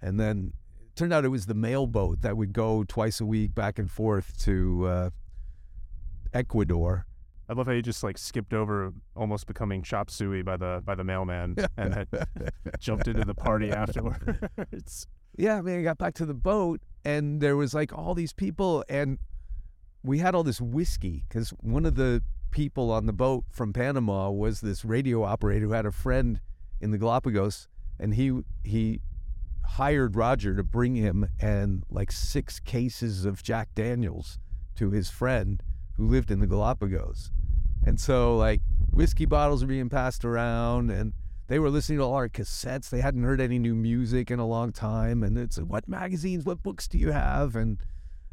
and then turned out it was the mail boat that would go twice a week back and forth to. Uh, Ecuador. I love how you just like skipped over almost becoming chop suey by the by the mailman and had <laughs> jumped into the party afterwards. Yeah, I mean, I got back to the boat and there was like all these people and we had all this whiskey because one of the people on the boat from Panama was this radio operator who had a friend in the Galapagos and he he hired Roger to bring him and like six cases of Jack Daniels to his friend who lived in the Galapagos. And so, like, whiskey bottles were being passed around, and they were listening to all our cassettes. They hadn't heard any new music in a long time. And it's, what magazines, what books do you have? And,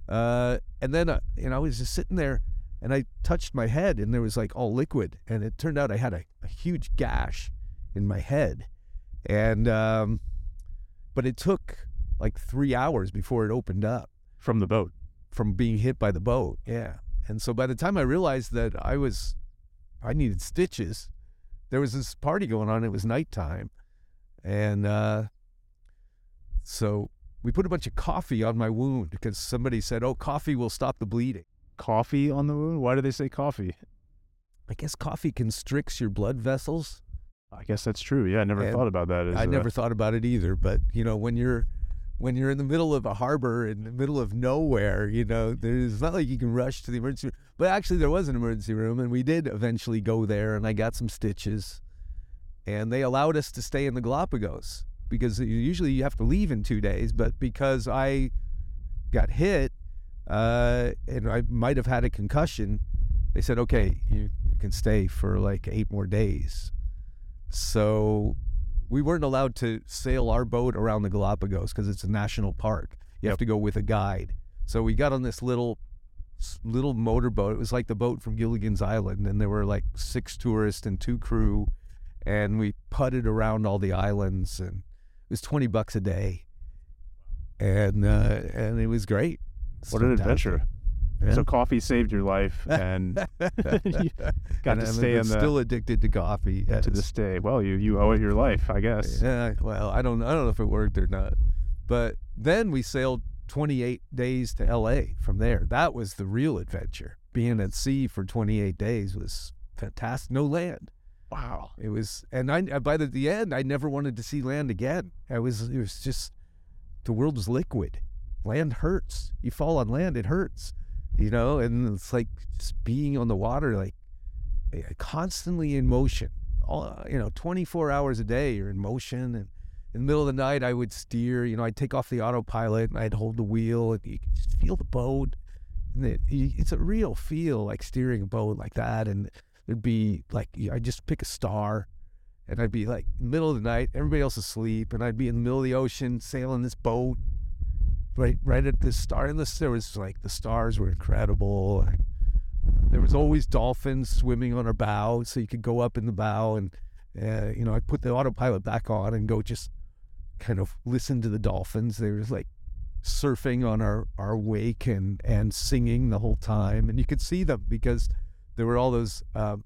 uh, and then, uh, you know, I was just sitting there and I touched my head, and there was like all liquid. And it turned out I had a, a huge gash in my head. And, um, but it took like three hours before it opened up. From the boat? From being hit by the boat, yeah. And so by the time I realized that I was, I needed stitches, there was this party going on. It was nighttime. And uh, so we put a bunch of coffee on my wound because somebody said, oh, coffee will stop the bleeding. Coffee on the wound? Why do they say coffee? I guess coffee constricts your blood vessels. I guess that's true. Yeah, I never And thought about that. as I a- never thought about it either. But, you know, when you're, when you're in the middle of a harbor in the middle of nowhere, you know, there's not like you can rush to the emergency room. But actually, there was an emergency room, and we did eventually go there, and I got some stitches. And they allowed us to stay in the Galapagos because usually you have to leave in two days. But because I got hit uh, and I might have had a concussion, they said, okay, you, you can stay for like eight more days. So we weren't allowed to sail our boat around the Galapagos because it's a national park. You have to go with a guide. So we got on this little little motorboat. It was like the boat from Gilligan's Island, and there were like six tourists and two crew, and we putted around all the islands, and it was twenty bucks a day, and uh, and it was great. What an adventure! So coffee saved your life, and <laughs> you <laughs> got And to stay in the still addicted to coffee. to this day. Well, you you owe it your life, I guess. Yeah, well, I don't I don't know if it worked or not. But then we sailed 28 days to LA from there. That was the real adventure. Being at sea for 28 days was fantastic. No land. Wow. It was and I by the, the end I never wanted to see land again. I was it was just the world was liquid. Land hurts. You fall on land, it hurts. You know, and it's like just being on the water like constantly in motion. All uh, you know, 24 hours a day you're in motion and in the middle of the night I would steer, you know, I'd take off the autopilot and I'd hold the wheel and you could just feel the boat. And it, it's a real feel like steering a boat like that and there'd be like I'd just pick a star and I'd be like middle of the night, everybody else asleep, and I'd be in the middle of the ocean sailing this boat right right at the star. And there was like the stars were incredible. And there was always dolphins swimming on our bow, so you could go up in the bow and uh, you know I'd put the autopilot back on and go just kind of listen to the dolphins. They was like surfing on our, our wake and, and singing the whole time. And you could see them because there were all those uh,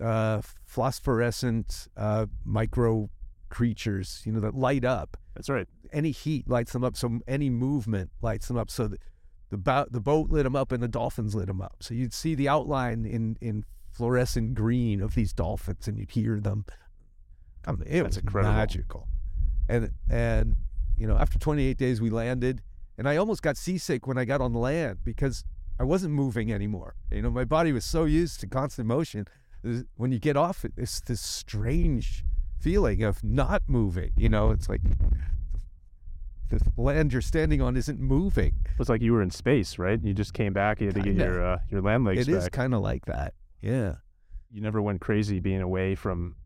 uh, phosphorescent uh, micro creatures, you know, that light up. That's right. Any heat lights them up. So any movement lights them up. So the, the, boat, the boat lit them up and the dolphins lit them up. So you'd see the outline in, in fluorescent green of these dolphins and you'd hear them. I mean, it That's was incredible. magical. And, and, you know, after 28 days, we landed and I almost got seasick when I got on land because I wasn't moving anymore. You know, my body was so used to constant motion. Uh, when you get off, it, it's this strange feeling of not moving. You know, it's like the land you're standing on isn't moving. It was like you were in space, right? You just came back. And you had to get your uh, your land legs back. It is kind of like that. Yeah. you never went crazy being away from.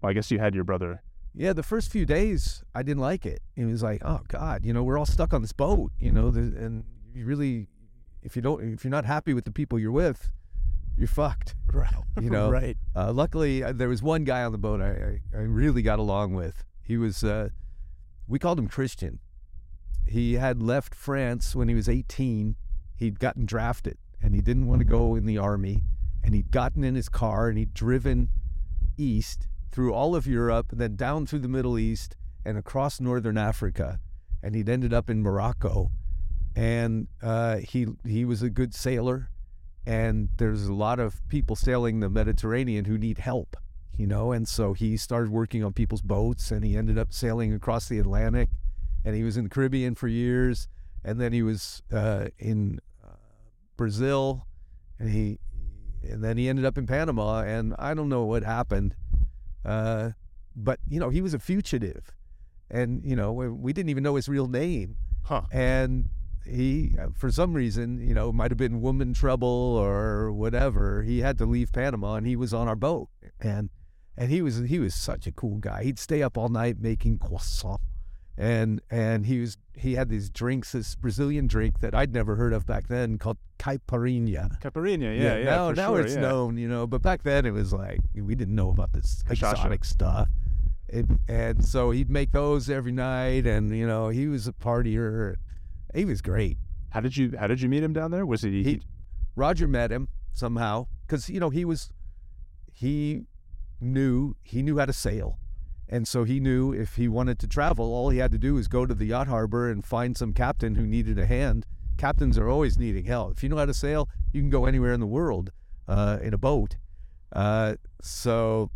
Well, I guess you had your brother. Yeah, the first few days I didn't like it. It was like, oh God, you know, we're all stuck on this boat, you know, and you really, if you don't, if you're not happy with the people you're with, you're fucked. <laughs> Right. You know, right. Uh, luckily, uh, there was one guy on the boat I, I, I really got along with. He was, uh, we called him Christian. He had left France when he was 18. He'd gotten drafted and he didn't want to go in the army. And he'd gotten in his car and he'd driven east through all of Europe, and then down through the Middle East and across northern Africa. And he'd ended up in Morocco. And uh, he he was a good sailor and there's a lot of people sailing the Mediterranean who need help, you know, and so he started working on people's boats and he ended up sailing across the Atlantic and he was in the Caribbean for years and then he was uh, in uh, Brazil and he and then he ended up in Panama and I don't know what happened uh, but you know he was a fugitive and you know we, didn't even know his real name. Huh. and he for some reason you know might have been woman trouble or whatever he had to leave panama and he was on our boat and and he was he was such a cool guy. He'd stay up all night making croissant and and he was he had these drinks this brazilian drink that i'd never heard of back then called caipirinha Caipirinha. Yeah. Yeah. now for now sure, it's yeah. known you know but back then it was like we didn't know about this exotic stuff it, and so he'd make those every night and you know he was a partier he was great How did you How did you meet him down there? Was he? he, Roger met him somehow because you know he was he knew he knew how to sail, and so he knew if he wanted to travel, all he had to do was go to the yacht harbor and find some captain who needed a hand. Captains are always needing help. If you know how to sail, you can go anywhere in the world uh, in a boat. Uh, so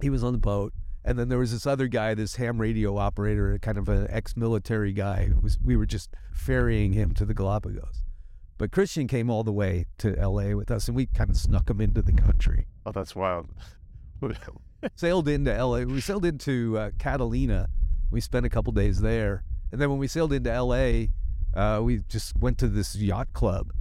he was on the boat. And then there was this other guy, this ham radio operator, kind of an ex-military guy. Was we were just ferrying him to the Galapagos. But Christian came all the way to L.A. with us, and we kind of snuck him into the country. Oh, that's wild. <laughs> sailed into L.A. We sailed into uh, Catalina. We spent a couple days there, and then when we sailed into L.A., uh, we just went to this yacht club.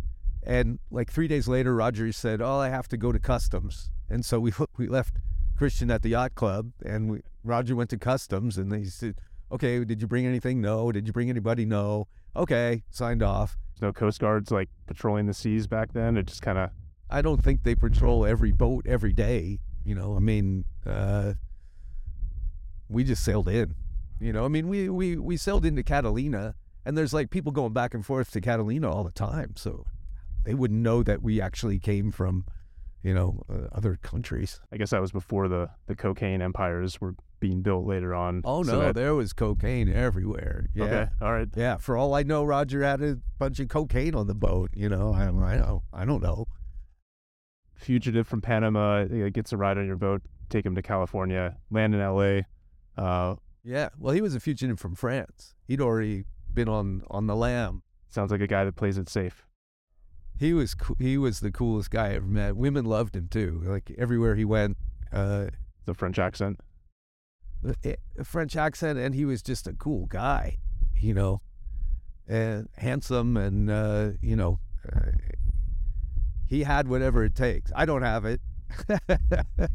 And like three days later, Roger said, "Oh, I have to go to customs," and so we <laughs> we left Christian at the yacht club, and we, Roger went to customs, and they said, "Okay, did you bring anything? No. Did you bring anybody? No. Okay, signed off." There's no Coast Guards like patrolling the seas back then. It just kind of. I don't think they patrol every boat every day. You know, I mean, uh, we just sailed in. You know, I mean, we we we sailed into Catalina, and there's like people going back and forth to Catalina all the time, so they wouldn't know that we actually came from, you know, uh, other countries. I guess that was before the the cocaine empires were being built later on. Oh so no, that- there was cocaine everywhere. Yeah. Okay. All right. Yeah, for all I know, Roger had a bunch of cocaine on the boat. You know, I, I don't, I don't know. Fugitive from Panama gets a ride on your boat, take him to California, land in L.A. Uh, Yeah, well, he was a fugitive from France. He'd already been on on the lam. sounds like a guy that plays it safe. He was he was the coolest guy I ever met. Women loved him too. Like everywhere he went, uh, The French accent. a a French accent, and he was just a cool guy. You know, and handsome, and uh, you know, uh, he had whatever it takes. I don't have it.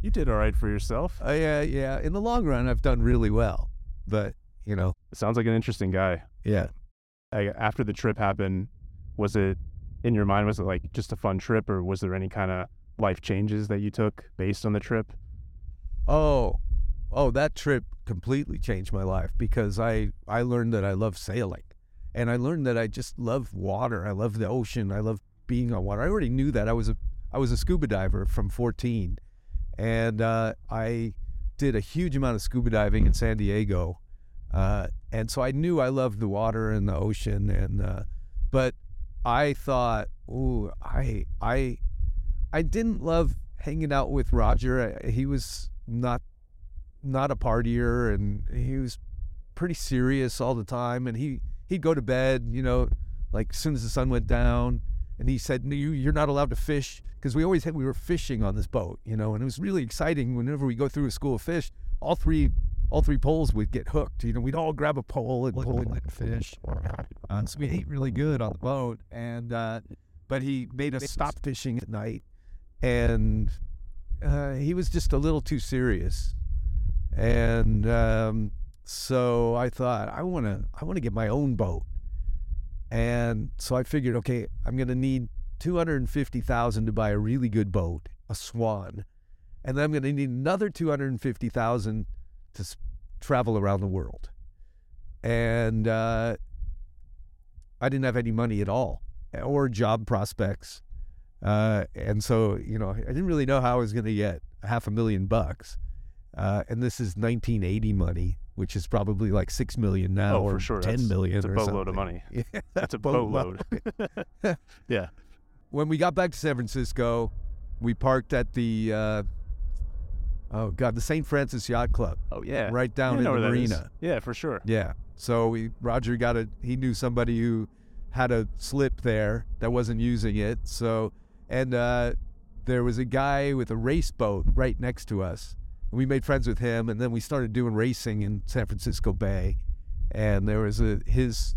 You did all right for yourself. Uh, yeah, yeah. In the long run, I've done really well, but you know, Sounds like an interesting guy. yeah. I, after the trip happened, was it in your mind? Was it like just a fun trip, or was there any kind of life changes that you took based on the trip? Oh, oh, that trip completely changed my life because I I learned that I love sailing, and I learned that I just love water. I love the ocean. I love being on water. I already knew that. I was a I was a scuba diver from 14, and uh, I did a huge amount of scuba diving in San Diego, uh, and so I knew I loved the water and the ocean. And uh, but I thought, ooh, I I I didn't love hanging out with Roger. I- He was not not a partier, and he was pretty serious all the time. And he he'd go to bed, you know, like as soon as the sun went down. And he said, "No, you you're not allowed to fish because we always had we were fishing on this boat, you know, and it was really exciting. Whenever we go through a school of fish, all three all three poles would get hooked. You know, we'd all grab a pole and pull and fish. Uh, so we ate really good on the boat, and uh, but he made us stop fishing at night, and uh, he was just a little too serious, and um, so I thought I want to I want to get my own boat, and so I figured, okay, I'm need hundred and fifty thousand to buy a really good boat, a Swan, and then I'm gonna need another two hundred and fifty thousand to s- travel around the world, and uh, I didn't have any money at all or job prospects. Uh, and so, you know, I didn't really know how I was going to get half a million bucks. Uh, and this is 1980 money, which is probably like six million now, Oh, or for sure. 10 That's- million, it's a boatload of money. <laughs> Yeah, That's a boatload. <laughs> yeah. when we got back to San Francisco, we parked at the uh, oh god, the St. Francis Yacht Club, Oh yeah. right down in the marina. Yeah, for sure. Yeah. So we Roger got a he knew somebody who had a slip there that wasn't using it. So and uh, there was a guy with a race boat right next to us. And we made friends with him and then we started doing racing in San Francisco Bay. And there was a his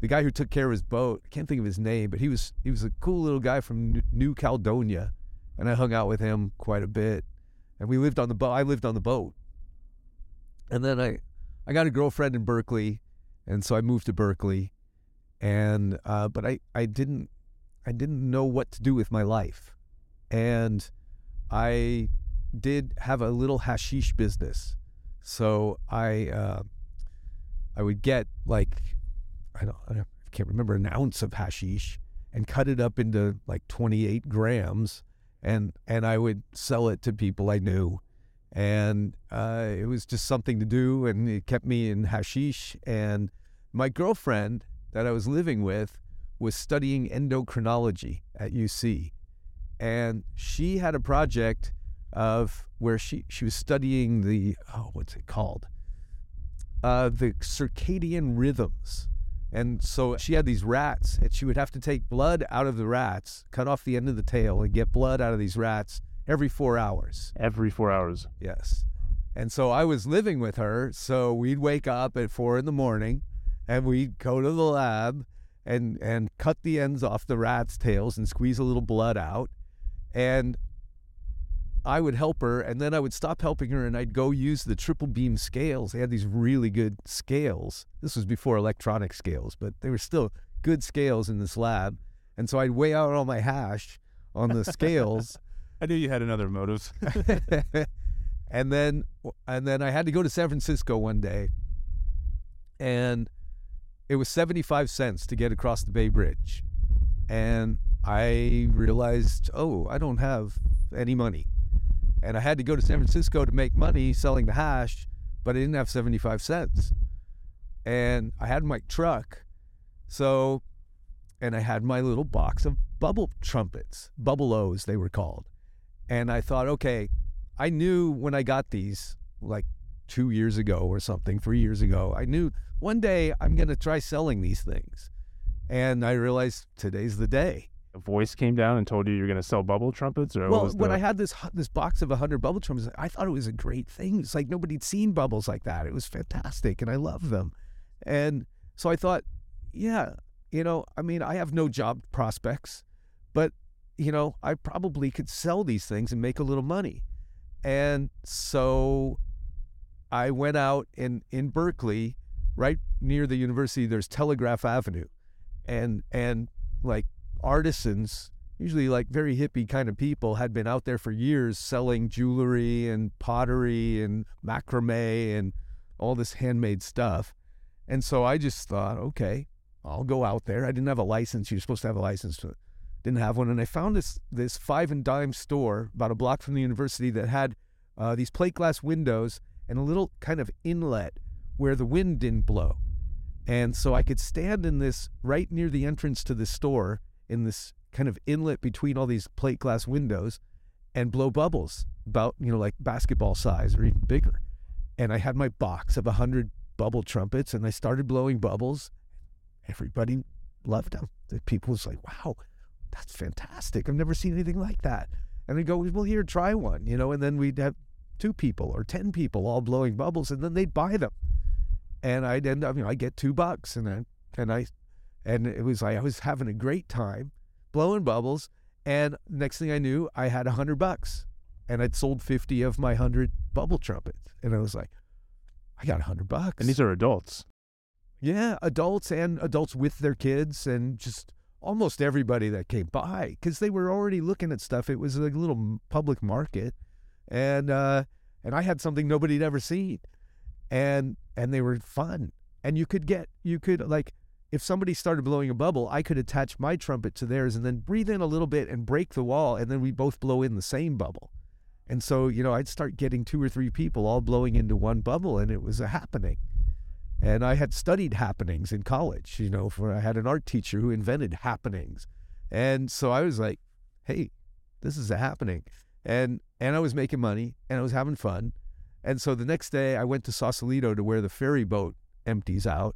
the guy who took care of his boat, I can't think of his name, but he was he was a cool little guy from New- Caledonia. And I hung out with him quite a bit. And we lived on the boat. I lived on the boat. And then I I got a girlfriend in Berkeley, and so I moved to Berkeley, and uh, but I I didn't I didn't know what to do with my life, and I did have a little hashish business, so I uh, I would get like I don't I can't remember an ounce of hashish and cut it up into like 28 grams and and I would sell it to people I knew. And uh, it was just something to do, and it kept me in hashish. And my girlfriend that I was living with was studying endocrinology at UC, and she had a project of where she she was studying the oh what's it called uh, the circadian rhythms. And so she had these rats, and she would have to take blood out of the rats, cut off the end of the tail, and get blood out of these rats every four hours. Every four hours. Yes. And so I was living with her. So we'd wake up at four in the morning and we'd go to the lab and, and cut the ends off the rat's tails and squeeze a little blood out. And I would help her. And then I would stop helping her and I'd go use the triple beam scales. They had these really good scales. This was before electronic scales, but they were still good scales in this lab. And so I'd weigh out all my hash on the scales <laughs> I knew you had another motive. <laughs> <laughs> and then and then I had to go to San Francisco one day, and it was seventy five cents to get across the Bay Bridge, and I realized, oh, I don't have any money, and I had to go to San Francisco to make money selling the hash, but I didn't have seventy five cents, and I had my truck, so, and I had my little box of bubble trumpets, bubble O's they were called. And I thought, okay, I knew when I got these, like two years ago or something, three years ago, I knew one day I'm going to try selling these things. And I realized today's the day. A voice came down and told you you're going to sell bubble trumpets, or well, the... when I had this this box of hundred bubble trumpets, I thought it was a great thing. It's like nobody'd seen bubbles like that. It was fantastic, and I love them. And so I thought, yeah, you know, I mean, I have no job prospects, but you know, I probably could sell these things and make a little money. And so I went out in, in Berkeley, right near the university, there's Telegraph Avenue. And and like artisans, usually like very hippie kind of people, had been out there for years selling jewelry and pottery and macrame and all this handmade stuff. And so I just thought, okay, I'll go out there. I didn't have a license. You're supposed to have a license didn't have one. And I found this this five and dime store about a block from the university that had uh, these plate glass windows and a little kind of inlet where the wind didn't blow. And so I could stand in this right near the entrance to the store in this kind of inlet between all these plate glass windows and blow bubbles about, you know, like basketball size or even bigger. And I had my box of a hundred bubble trumpets and I started blowing bubbles. Everybody loved them. The people was like, wow, that's fantastic. I've never seen anything like that. And we go, well, here, try one, you know, and then we'd have two people or 10 people all blowing bubbles and then they'd buy them. And I'd end up, you know, I get two bucks and then, and I, and it was like, I was having a great time blowing bubbles. And next thing I knew, I had a hundred bucks and I'd sold 50 of my hundred bubble trumpets. And I was like, I got a hundred bucks. And these are adults. Yeah, adults and adults with their kids and just almost everybody that came by because they were already looking at stuff. It was a little public market, and uh, and I had something nobody'd ever seen, and and they were fun. And you could get you could like if somebody started blowing a bubble, I could attach my trumpet to theirs and then breathe in a little bit and break the wall, and then we both blow in the same bubble. And so, you know, I'd start getting two or three people all blowing into one bubble, and it was a happening. And I had studied happenings in college, you know, for I had an art teacher who invented happenings. And so I was like, hey, this is a happening. And and I was making money and I was having fun. And so the next day I went to Sausalito to where the ferry boat empties out.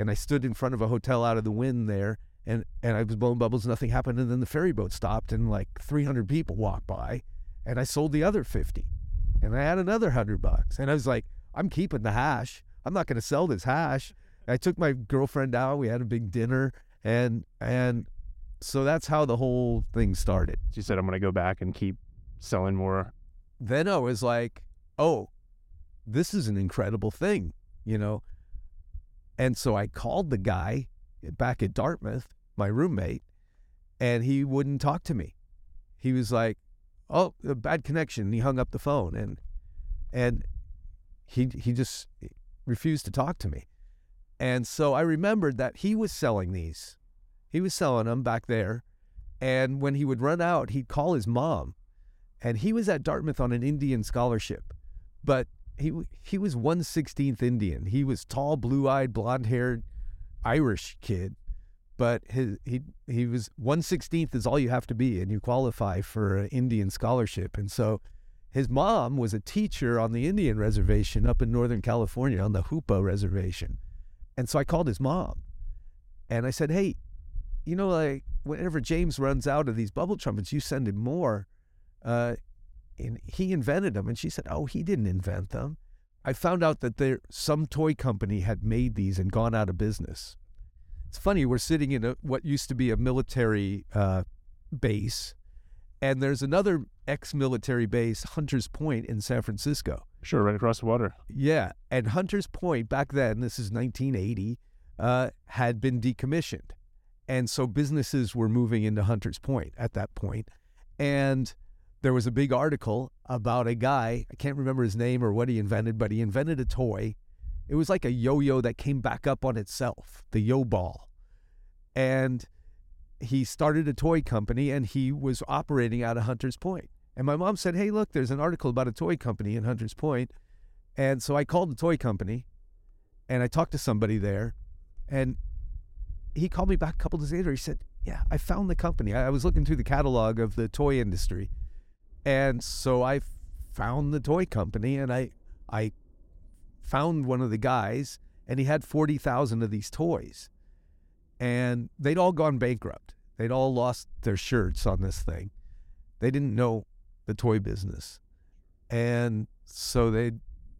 And I stood in front of a hotel out of the wind there and, and I was blowing bubbles, nothing happened. And then the ferry boat stopped and like 300 people walked by and I sold the other 50 and I had another 100 bucks. And I was like, I'm keeping the hash. I'm not going to sell this hash. I took my girlfriend out. We had a big dinner, and and so that's how the whole thing started. She said, "I'm going to go back and keep selling more." Then I was like, "Oh, this is an incredible thing," you know. And so I called the guy back at Dartmouth, my roommate, and he wouldn't talk to me. He was like, "Oh, a bad connection." He hung up the phone, and and he he just refused to talk to me. And so I remembered that he was selling these. He was selling them back there. And when he would run out, he'd call his mom. And he was at Dartmouth on an Indian scholarship. But he he was 116th Indian. He was tall, blue-eyed, blonde-haired Irish kid. But his he he was 116th is all you have to be and you qualify for an Indian scholarship. And so his mom was a teacher on the Indian reservation up in Northern California on the Hoopa reservation. And so I called his mom and I said, Hey, you know, like whenever James runs out of these bubble trumpets, you send him more. Uh, and he invented them. And she said, Oh, he didn't invent them. I found out that there some toy company had made these and gone out of business. It's funny, we're sitting in a, what used to be a military uh, base, and there's another ex military base, Hunters Point in San Francisco. Sure, right across the water. Yeah. And Hunters Point back then, this is 1980, uh, had been decommissioned. And so businesses were moving into Hunters Point at that point. And there was a big article about a guy, I can't remember his name or what he invented, but he invented a toy. It was like a yo yo that came back up on itself, the yo ball. And he started a toy company and he was operating out of Hunters Point. And my mom said, Hey, look, there's an article about a toy company in Hunters Point. And so I called the toy company and I talked to somebody there. And he called me back a couple days later. He said, Yeah, I found the company. I was looking through the catalog of the toy industry. And so I found the toy company and I I found one of the guys and he had 40,000 of these toys. And they'd all gone bankrupt. They'd all lost their shirts on this thing. They didn't know the toy business. And so they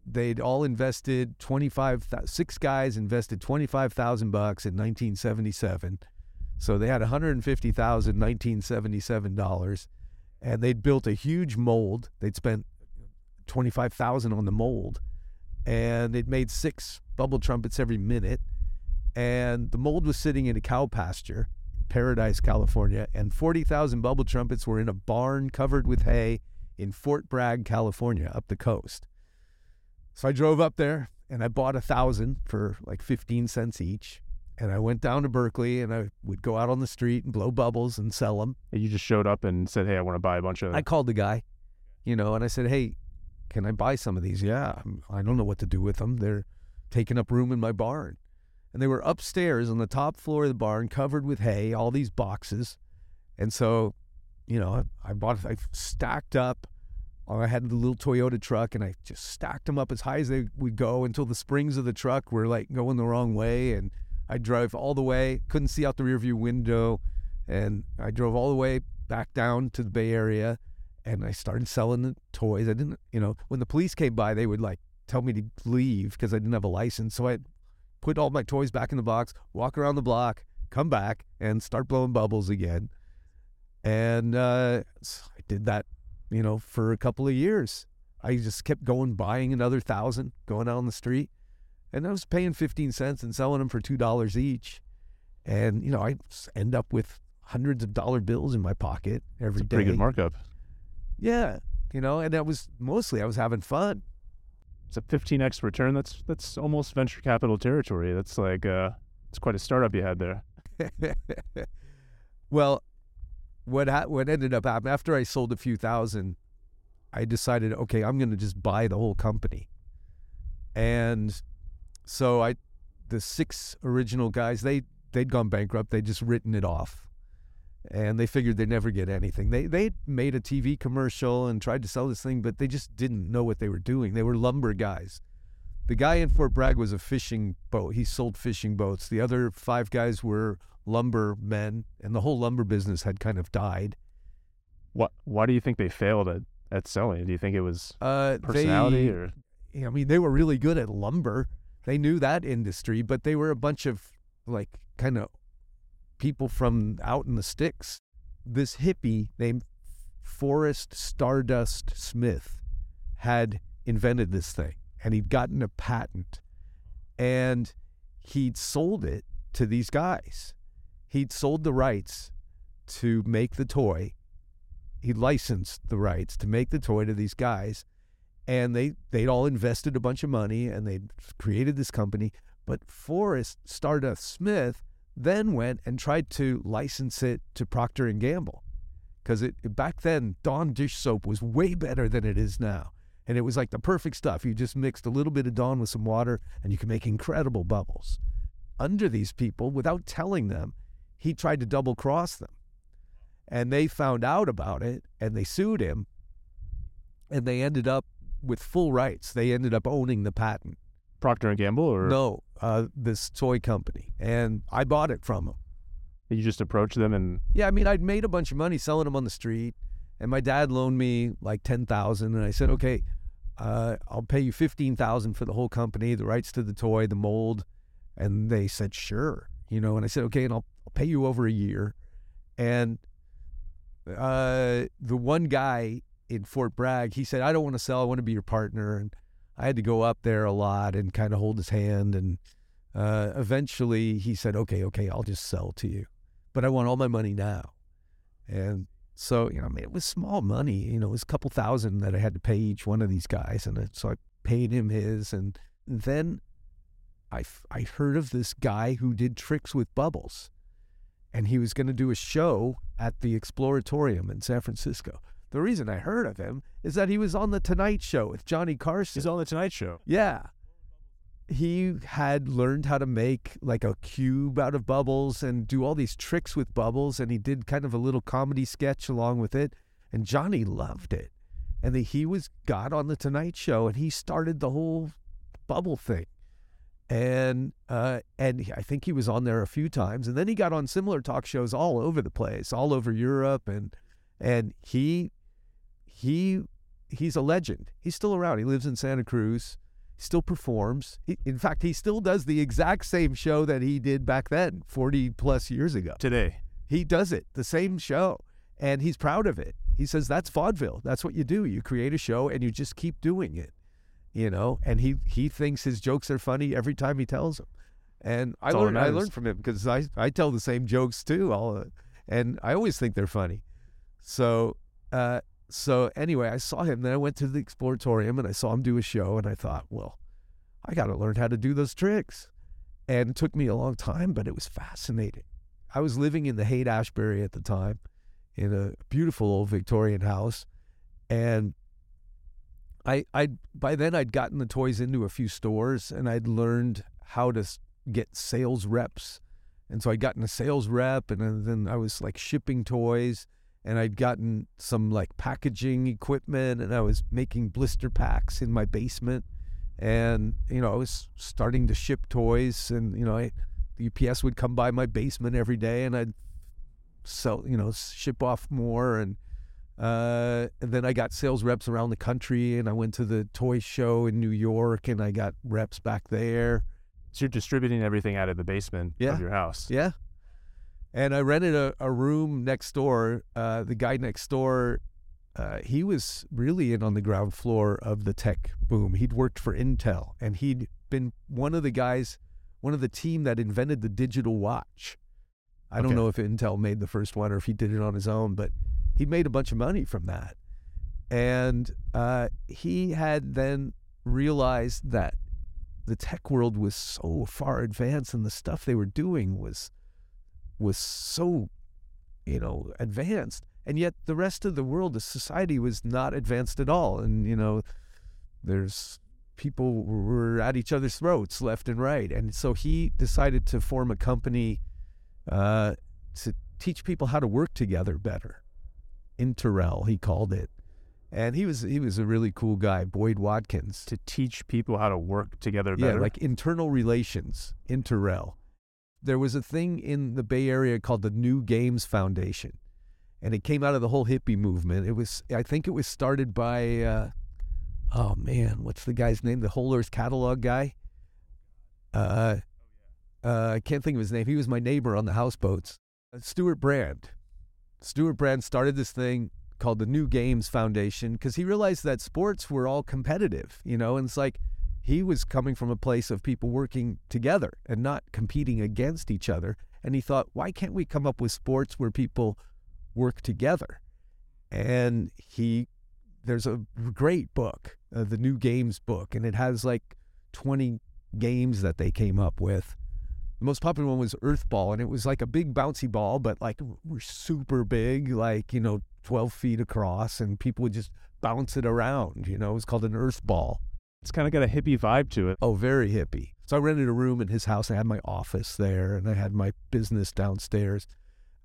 they'd all invested 25 six guys invested 25,000 bucks in 1977. So they had 150,000 1977 dollars and they'd built a huge mold. They'd spent 25,000 on the mold and it made six bubble trumpets every minute and the mold was sitting in a cow pasture in Paradise, California, and 40,000 bubble trumpets were in a barn covered with hay in Fort Bragg, California, up the coast. So I drove up there and I bought a thousand for like 15 cents each. And I went down to Berkeley and I would go out on the street and blow bubbles and sell them. And you just showed up and said, "Hey, I want to buy a bunch of." Them. I called the guy, you know, and I said, "Hey, can I buy some of these?" Yeah, I don't know what to do with them. They're taking up room in my barn and they were upstairs on the top floor of the barn, covered with hay, all these boxes. And so, you know, I, I bought, I stacked up. Uh, I had the little Toyota truck, and I just stacked them up as high as they would go until the springs of the truck were like going the wrong way. And I drove all the way, couldn't see out the rearview window, and I drove all the way back down to the Bay Area, and I started selling the toys. I didn't, you know, when the police came by, they would like tell me to leave because I didn't have a license. So I put all my toys back in the box, walk around the block, come back, and start blowing bubbles again. And uh, I did that, you know, for a couple of years. I just kept going, buying another thousand, going out on the street, and I was paying fifteen cents and selling them for two dollars each. And you know, I end up with hundreds of dollar bills in my pocket every day. Pretty good markup. Yeah, you know, and that was mostly I was having fun it's a 15x return. That's that's almost venture capital territory. That's like uh, it's quite a startup you had there. <laughs> well, what ha- what ended up happening after I sold a few thousand, I decided, okay, I'm going to just buy the whole company, and so I, the six original guys, they they'd gone bankrupt. They'd just written it off and they figured they'd never get anything. They they made a TV commercial and tried to sell this thing, but they just didn't know what they were doing. They were lumber guys. The guy in Fort Bragg was a fishing boat. He sold fishing boats. The other five guys were lumber men, and the whole lumber business had kind of died. What? Why do you think they failed at, at selling? Do you think it was uh, personality they, or? I mean, they were really good at lumber. They knew that industry, but they were a bunch of like kind of people from out in the sticks. This hippie named Forrest Stardust Smith had invented this thing and he'd gotten a patent and he'd sold it to these guys. He'd sold the rights to make the toy. He licensed the rights to make the toy to these guys and they they'd all invested a bunch of money and they'd created this company. But Forrest Stardust Smith then went and tried to license it to Procter and Gamble because it back then Dawn dish soap was way better than it is now, and it was like the perfect stuff. You just mixed a little bit of Dawn with some water, and you can make incredible bubbles. Under these people, without telling them, he tried to double cross them, and they found out about it, and they sued him, and they ended up with full rights. They ended up owning the patent. Procter and Gamble, or no, uh, this toy company, and I bought it from them. You just approached them and yeah, I mean, I'd made a bunch of money selling them on the street, and my dad loaned me like ten thousand, and I said, okay, uh, I'll pay you fifteen thousand for the whole company, the rights to the toy, the mold, and they said sure, you know, and I said okay, and I'll, I'll pay you over a year, and uh, the one guy in Fort Bragg, he said, I don't want to sell, I want to be your partner, and I had to go up there a lot and kind of hold his hand. And uh, eventually he said, okay, okay, I'll just sell to you. But I want all my money now. And So, you know, I mean, it was small money. You know, it was a couple thousand that I had to pay each one of these guys. And so I paid him his. And then I, I heard of this guy who did tricks with bubbles. And he was going to do a show at the Exploratorium in San Francisco. The reason I heard of him is that he was on The Tonight Show with Johnny Carson. He's on the Tonight Show. Yeah. He had learned how to make like a cube out of bubbles and do all these tricks with bubbles. And he did kind of a little comedy sketch along with it. And Johnny loved it. And the, he was got on the Tonight Show and he started the whole bubble thing. And uh, and I think he was on there a few times. And then he got on similar talk shows all over the place, all over Europe. And and he he he's a legend. He's still around. He lives in Santa Cruz. He still performs. He, in fact, he still does the exact same show that he did back then, 40 plus years ago. Today. He does it, the same show, and he's proud of it. He says that's vaudeville. That's what you do. You create a show and you just keep doing it, you know. And he he thinks his jokes are funny every time he tells them. And I That's learned I learned from him because I I tell the same jokes too. All and I always think they're funny. So uh, so anyway, I saw him. Then I went to the Exploratorium and I saw him do a show, and I thought, well, I got to learn how to do those tricks. And it took me a long time, but it was fascinating. I was living in the Haight Ashbury at the time, in a beautiful old Victorian house, and I I by then I'd gotten the toys into a few stores, and I'd learned how to get sales reps. And so I'd gotten a sales rep, and then- then I was like shipping toys and I'd gotten some like packaging equipment and I was making blister packs in my basement and you know I was starting to ship toys and you know I the UPS would come by my basement every day and I'd sell you know ship off more and uh, and then I got sales reps around the country and I went to the toy show in New York and I got reps back there So you're distributing everything out of the basement Yeah. of your house. yeah. And I rented a, a room next door. Uh, the guy next door, uh, he was really in on the ground floor of the tech boom. He'd worked for Intel and he'd been one of the guys, one of the team that invented the digital watch. I don't know if Intel made the first one or if he did it on his own, but he made a bunch of money from that. And uh, he had then realized that the tech world was so far advanced and the stuff they were doing was was so you know advanced and yet the rest of the world the society was not advanced at all and you know there's people were at each other's throats left and right and so he decided to form a company uh, to teach people how to work together better interrel he called it and he was he was a really cool guy boyd watkins To teach people how to work together better. yeah, like internal relations, Interrel. There was a thing in the Bay Area called the New Games Foundation, and it came out of the whole hippie movement. It was, I think, it was started by, uh, oh man, what's the guy's name? The Whole Earth Catalog guy. Uh, uh, I can't think of his name. He was my neighbor on the houseboats. Uh, Stewart Brand. Stewart Brand started this thing called the New Games Foundation because he realized that sports were all competitive, you know, and it's like he was coming from a place of people working together and not competing against each other. And he thought, why can't we come up with sports where people work together? And he, there's a great book, uh, the New Games book, and it has like 20 games that they came up with. The most popular one was Earthball, and it was like a big bouncy ball, but like we're super big, like, you know, 12 feet across, and people would just bounce it around. You know, it was called an Earthball. It's kind of got a hippie vibe to it. Oh, very hippie. So I rented a room in his house. I had my office there and I had my business downstairs.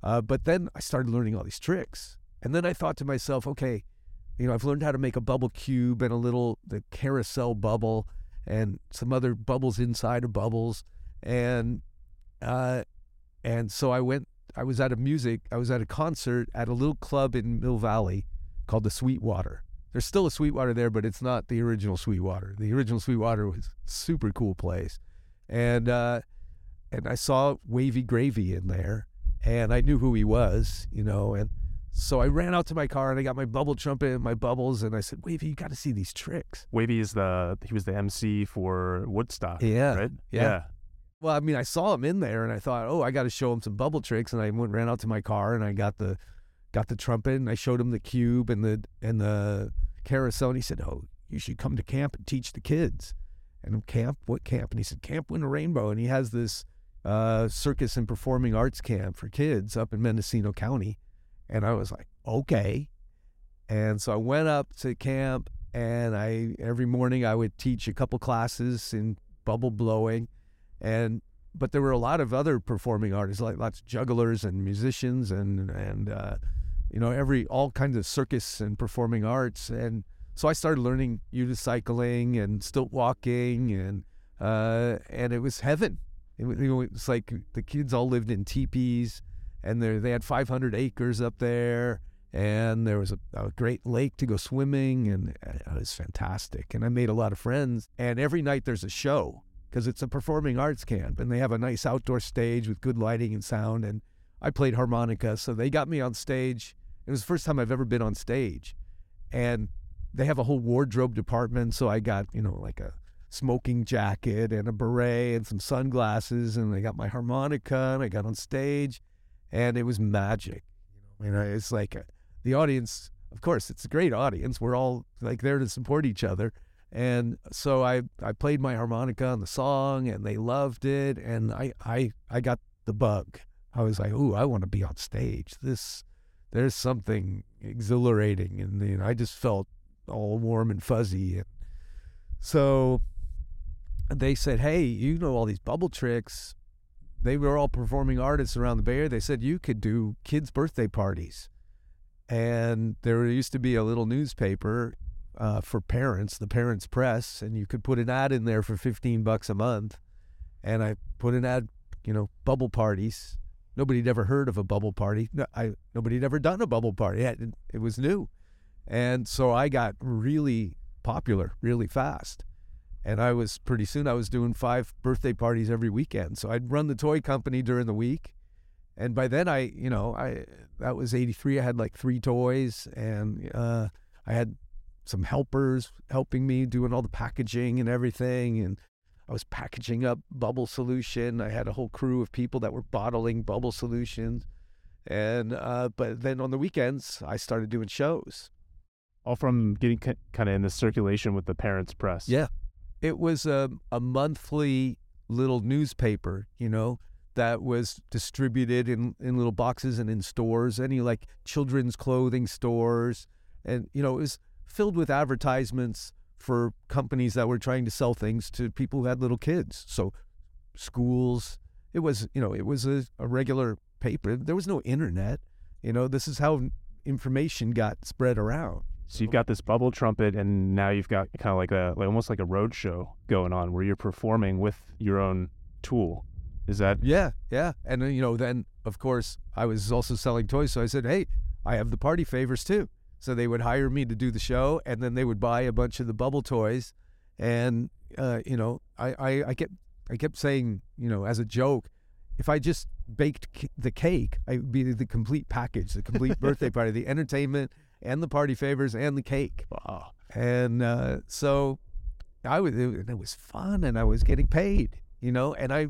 Uh, but then I started learning all these tricks. And then I thought to myself, okay, you know, I've learned how to make a bubble cube and a little, the carousel bubble and some other bubbles inside of bubbles. And, uh, and so I went, I was at a music, I was at a concert at a little club in Mill Valley called the Sweetwater. There's still a Sweetwater there, but it's not the original Sweetwater. The original Sweetwater was a super cool place, and uh, and I saw Wavy Gravy in there, and I knew who he was, you know, and so I ran out to my car and I got my bubble trumpet and my bubbles, and I said, Wavy, you got to see these tricks. Wavy is the he was the MC for Woodstock. Yeah, Right. yeah. Well, I mean, I saw him in there, and I thought, oh, I got to show him some bubble tricks, and I went ran out to my car and I got the got the trumpet and I showed him the cube and the and the carousel and he said, "Oh, you should come to camp and teach the kids." And I'm camp, what camp? And he said, Camp Winnarainbow. And he has this uh, circus and performing arts camp for kids up in Mendocino County. And I was like, okay. And so I went up to camp and I every morning I would teach a couple classes in bubble blowing and but there were a lot of other performing artists like lots of jugglers and musicians and and uh, you know every all kinds of circus and performing arts. And so I started learning unicycling and stilt walking and uh, and it was heaven. It, was- you know, like the kids all lived in teepees and they they had 500 acres up there and there was a, a great lake to go swimming and uh, it was fantastic. And i made a lot of friends. And every night there's a show because it's a performing arts camp and they have a nice outdoor stage with good lighting and sound. And i played harmonica so they got me on stage it was the first time i've ever been on stage. And they have a whole wardrobe department so i got you know like a smoking jacket and a beret and some sunglasses and i got my harmonica and i got on stage and it was magic. You know it's like uh the audience of course it's a great audience. We're all like there to support each other. And so i i played my harmonica on the song and they loved it and i i i got the bug. I was like ooh i want to be on stage. This there's something exhilarating and you know, i just felt all warm and fuzzy and so they said hey you know all these bubble tricks they were all performing artists around the Bay Area. They said you could do kids' birthday parties. And there used to be a little newspaper uh, for parents, the Parents Press, and you could put an ad in there for 15 bucks a month. And I put an ad, you know, bubble parties. Nobody had ever heard of a bubble party. I, nobody had ever done a bubble party. It, it was new. And so I got really popular really fast and I was pretty soon I was doing five birthday parties every weekend. So I'd run the toy company during the week, and by then I, you know, I that was '83. I had like three toys, and uh, I had some helpers helping me doing all the packaging and everything, and I was packaging up bubble solution. I had a whole crew of people that were bottling bubble solutions, and uh, but then on the weekends I started doing shows. All from getting kind of in the circulation with the parents' press. Yeah. It was a, a monthly little newspaper, you know, that was distributed in, in little boxes and in stores, any like children's clothing stores. And, you know, it was filled with advertisements for companies that were trying to sell things to people who had little kids. So schools, it was, you know, it was a, a regular paper. There was no internet. You know, this is how information got spread around. So you've got this bubble trumpet, and now you've got kind of like a like almost like a road show going on, where you're performing with your own tool. Is that Yeah, yeah. And you know, then of course I was also selling toys, so I said, "Hey, I have the party favors too." So they would hire me to do the show, and then they would buy a bunch of the bubble toys, and uh, you know, I, I I kept I kept saying, you know, as a joke, if I just baked c- the cake, I would be the complete package, the complete <laughs> birthday party, the entertainment and the party favors and the cake. wow? And uh, so I was it, it was fun, and I was getting paid, you know. And I,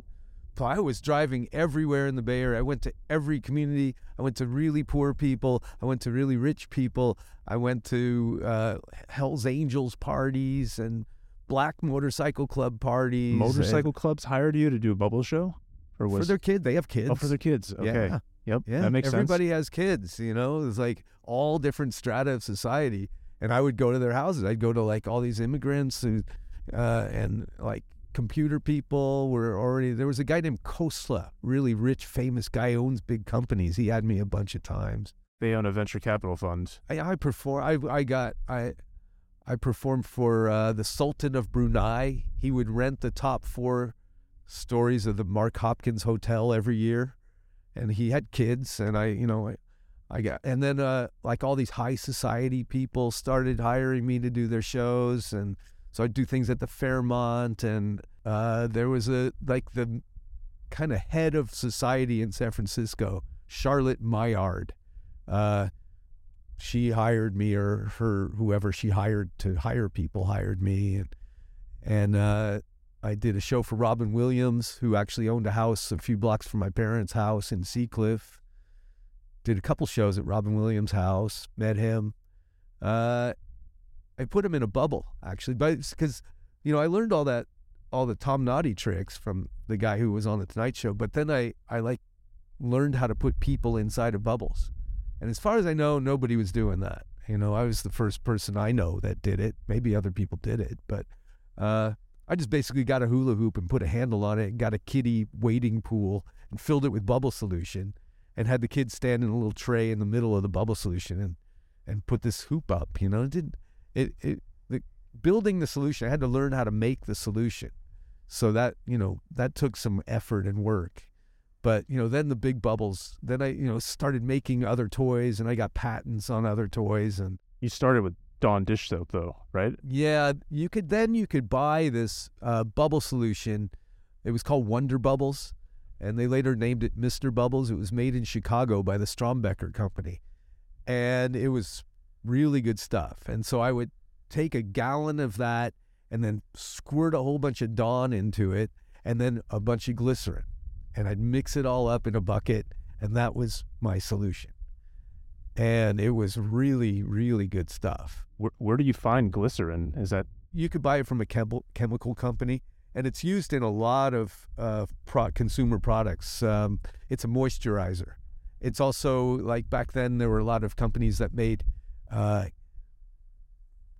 I was driving everywhere in the Bay Area. I went to every community. I went to really poor people. I went to really rich people. I went to uh, Hell's Angels parties and black motorcycle club parties. and- Motorcycle clubs hired you to do a bubble show, or was for their kid. They have kids. oh for their kids? Okay, Yeah. yep, Yeah, that makes everybody has kids. You know, it's like all different strata of society. And I would go to their houses. I'd go to like all these immigrants who, uh, and like computer people were already. There was a guy named Khosla, really rich, famous guy, owns big companies. He had me a bunch of times. They own a venture capital fund. I, I perform. I I got I. I performed for uh, the Sultan of Brunei. He would rent the top four stories of the Mark Hopkins Hotel every year, and he had kids. And I, you know, I, I got, and then uh, like all these high society people started hiring me to do their shows, and so I'd do things at the Fairmont, and uh, there was a like the kind of head of society in San Francisco, Charlotte Mailliard. Uh, she hired me, or her whoever she hired to hire people hired me, and and uh, I did a show for Robin Williams, who actually owned a house a few blocks from my parents' house in Seacliff. did a couple shows at Robin Williams' house, met him. Uh, I put him in a bubble actually, because you know I learned all that all the Tom Noddy tricks from the guy who was on the Tonight Show, but then I I like learned how to put people inside of bubbles, and as far as I know, nobody was doing that. You know, I was the first person I know that did it. Maybe other people did it, but uh, I just basically got a hula hoop and put a handle on it and got a kiddie wading pool and filled it with bubble solution and had the kids stand in a little tray in the middle of the bubble solution and and put this hoop up. You know, it did it it the building the solution. I had to learn how to make the solution, so that you know that took some effort and work. But you know, then the big bubbles. Then I you know started making other toys, and I got patents on other toys. And you started with Dawn dish soap, though, right? Yeah, you could then you could buy this uh, bubble solution. It was called Wonder Bubbles and they later named it Mr. Bubbles. It was made in Chicago by the Strombecker Company, and it was really good stuff. And so I would take a gallon of that and then squirt a whole bunch of Dawn into it, and then a bunch of glycerin, and I'd mix it all up in a bucket, and that was my solution. And it was really, really good stuff. Where, where do you find glycerin? Is that you could buy it from a chem- chemical company and it's used in a lot of uh, pro- consumer products. Um, it's a moisturizer. It's also like back then there were a lot of companies that made uh,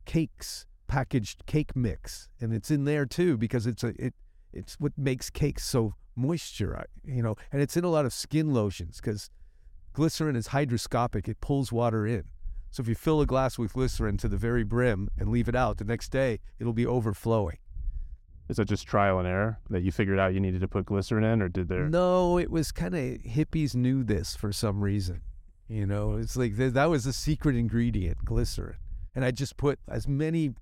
cakes, packaged cake mix, and it's in there too because it's a it it's what makes cakes so moisturized, you know, and it's in a lot of skin lotions because glycerin is hygroscopic; it pulls water in. So if you fill a glass with glycerin to the very brim and leave it out, the next day it'll be overflowing. Is that just trial and error that you figured out you needed to put glycerin in, or did there? No, it was kind of hippies knew this for some reason. You know, it's like th- that was the secret ingredient, glycerin. And I just put as many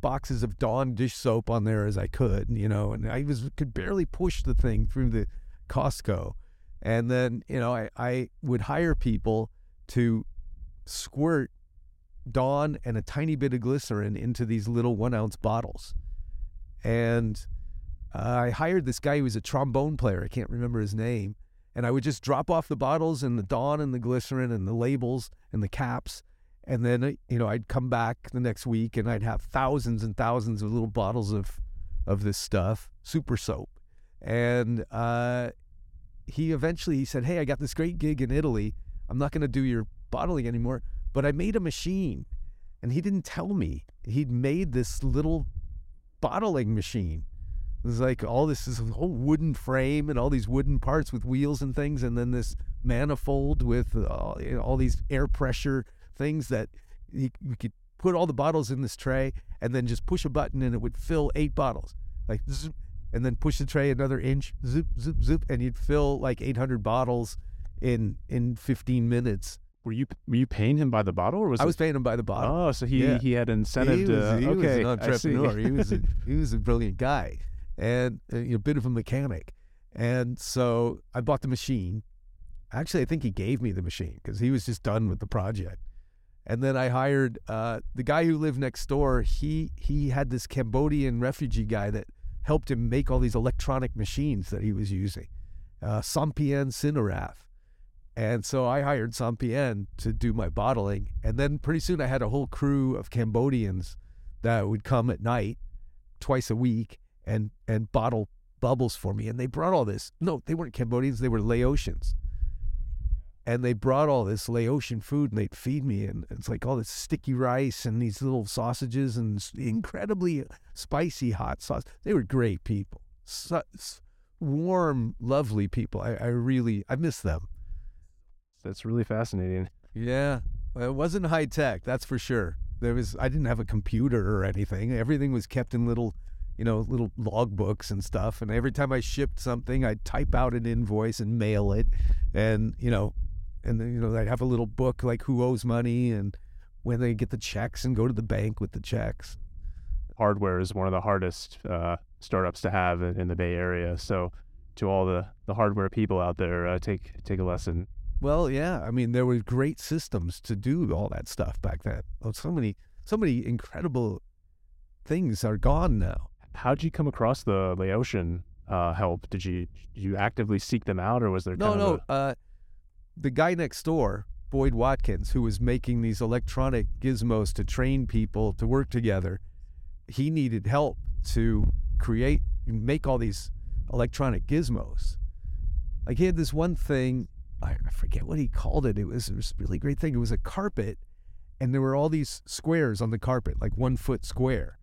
boxes of Dawn dish soap on there as I could, you know, and I was could barely push the thing through the Costco. And then, you know, I, I would hire people to squirt Dawn and a tiny bit of glycerin into these little one ounce bottles and uh, I hired this guy who was a trombone player. I can't remember his name. And I would just drop off the bottles and the Dawn and the glycerin and the labels and the caps. And then, uh, you know, I'd come back the next week and I'd have thousands and thousands of little bottles of, of this stuff, super soap. And uh, he eventually he said, Hey, I got this great gig in Italy. I'm not going to do your bottling anymore. But I made a machine. And he didn't tell me. He'd made this little bottling machine. It's like all this is a whole wooden frame and all these wooden parts with wheels and things, and then this manifold with uh, you know, all these air pressure things that you, you, could put all the bottles in this tray and then just push a button and it would fill eight bottles. Like, zoop, and then push the tray another inch, zoop, zoop, zoop, and you'd fill like 800 bottles in in 15 minutes. Were you were you paying him by the bottle, or was I it... was paying him by the bottle? Oh, so he yeah. he had incentive he to was, he okay, was an entrepreneur. he was a, he was a brilliant guy and uh, a bit of a mechanic. And so I bought the machine. Actually, I think he gave me the machine because he was just done with the project. And then I hired uh, the guy who lived next door. He he had this Cambodian refugee guy that helped him make all these electronic machines that he was using, uh, Sampien Cinerath. And so I hired Sampien to do my bottling. And then pretty soon I had a whole crew of Cambodians that would come at night twice a week and, and bottle bubbles for me. And they brought all this. No, they weren't Cambodians, they were Laotians. And they brought all this Laotian food and they'd feed me. And it's like all this sticky rice and these little sausages and incredibly spicy hot sauce. They were great people. So, warm, lovely people. I, I really, I miss them. That's really fascinating. Yeah, it wasn't high tech, that's for sure. There was I didn't have a computer or anything. Everything was kept in little, you know, little log books and stuff. And every time I shipped something, I'd type out an invoice and mail it, and you know, and then you know I'd have a little book like who owes money and when they get the checks and go to the bank with the checks. Hardware is one of the hardest uh, startups to have in, in, the Bay Area. So, to all the, the hardware people out there, uh, take take a lesson well, yeah. I mean, there were great systems to do all that stuff back then. Oh, so many, so many incredible things are gone now. How'd you come across the Laotian uh, help? Did you did you actively seek them out, or was there no, no? A... Uh, the guy next door, Boyd Watkins, who was making these electronic gizmos to train people to work together, he needed help to create and make all these electronic gizmos. Like he had this one thing, I forget what he called it. It was, it was a really great thing. It was a carpet, and there were all these squares on the carpet, like one foot square.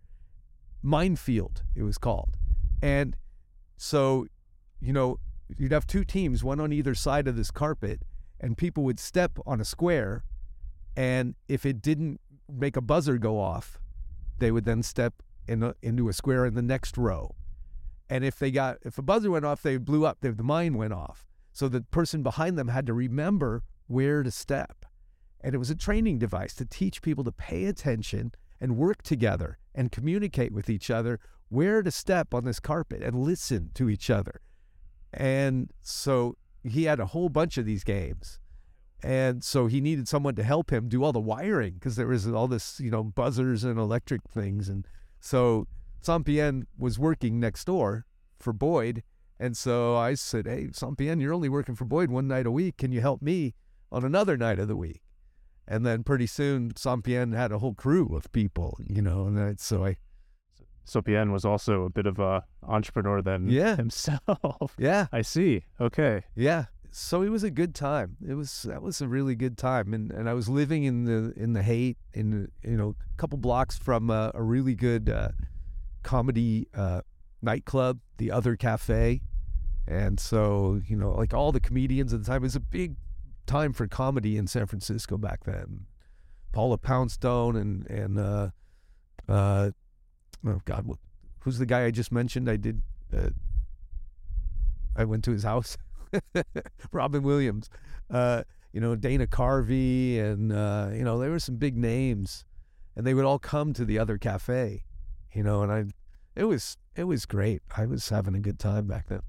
Minefield, it was called. And so, you know, you'd have two teams, one on either side of this carpet, and people would step on a square. And if it didn't make a buzzer go off, they would then step in a, into a square in the next row. And if they got if a buzzer went off, they blew up. the mine went off. So the person behind them had to remember where to step. And it was a training device to teach people to pay attention and work together and communicate with each other where to step on this carpet and listen to each other. And so he had a whole bunch of these games. And so he needed someone to help him do all the wiring because there was all this, you know, buzzers and electric things. And so Sampien was working next door for Boyd. And so I said, Hey, Sampien, you're only working for Boyd one night a week. Can you help me on another night of the week? And then pretty soon, Sampien had a whole crew of people, you know, and I, so I. Sampien was also a bit of a entrepreneur then yeah. himself. <laughs> Yeah. I see. Okay. Yeah. So it was a good time. It was that was a really good time, and and I was living in the in the Haight in you know a couple blocks from a, a really good uh, comedy uh, nightclub, the Other Cafe. And so, you know, like all the comedians at the time, it was a big time for comedy in San Francisco back then. Paula Poundstone and, and, uh, uh, oh God, who's the guy I just mentioned? I did, uh, I went to his house. <laughs> Robin Williams, uh, you know, Dana Carvey, and, uh, you know, there were some big names, and they would all come to the other cafe you know, and I, it was it was great. I was having a good time back then.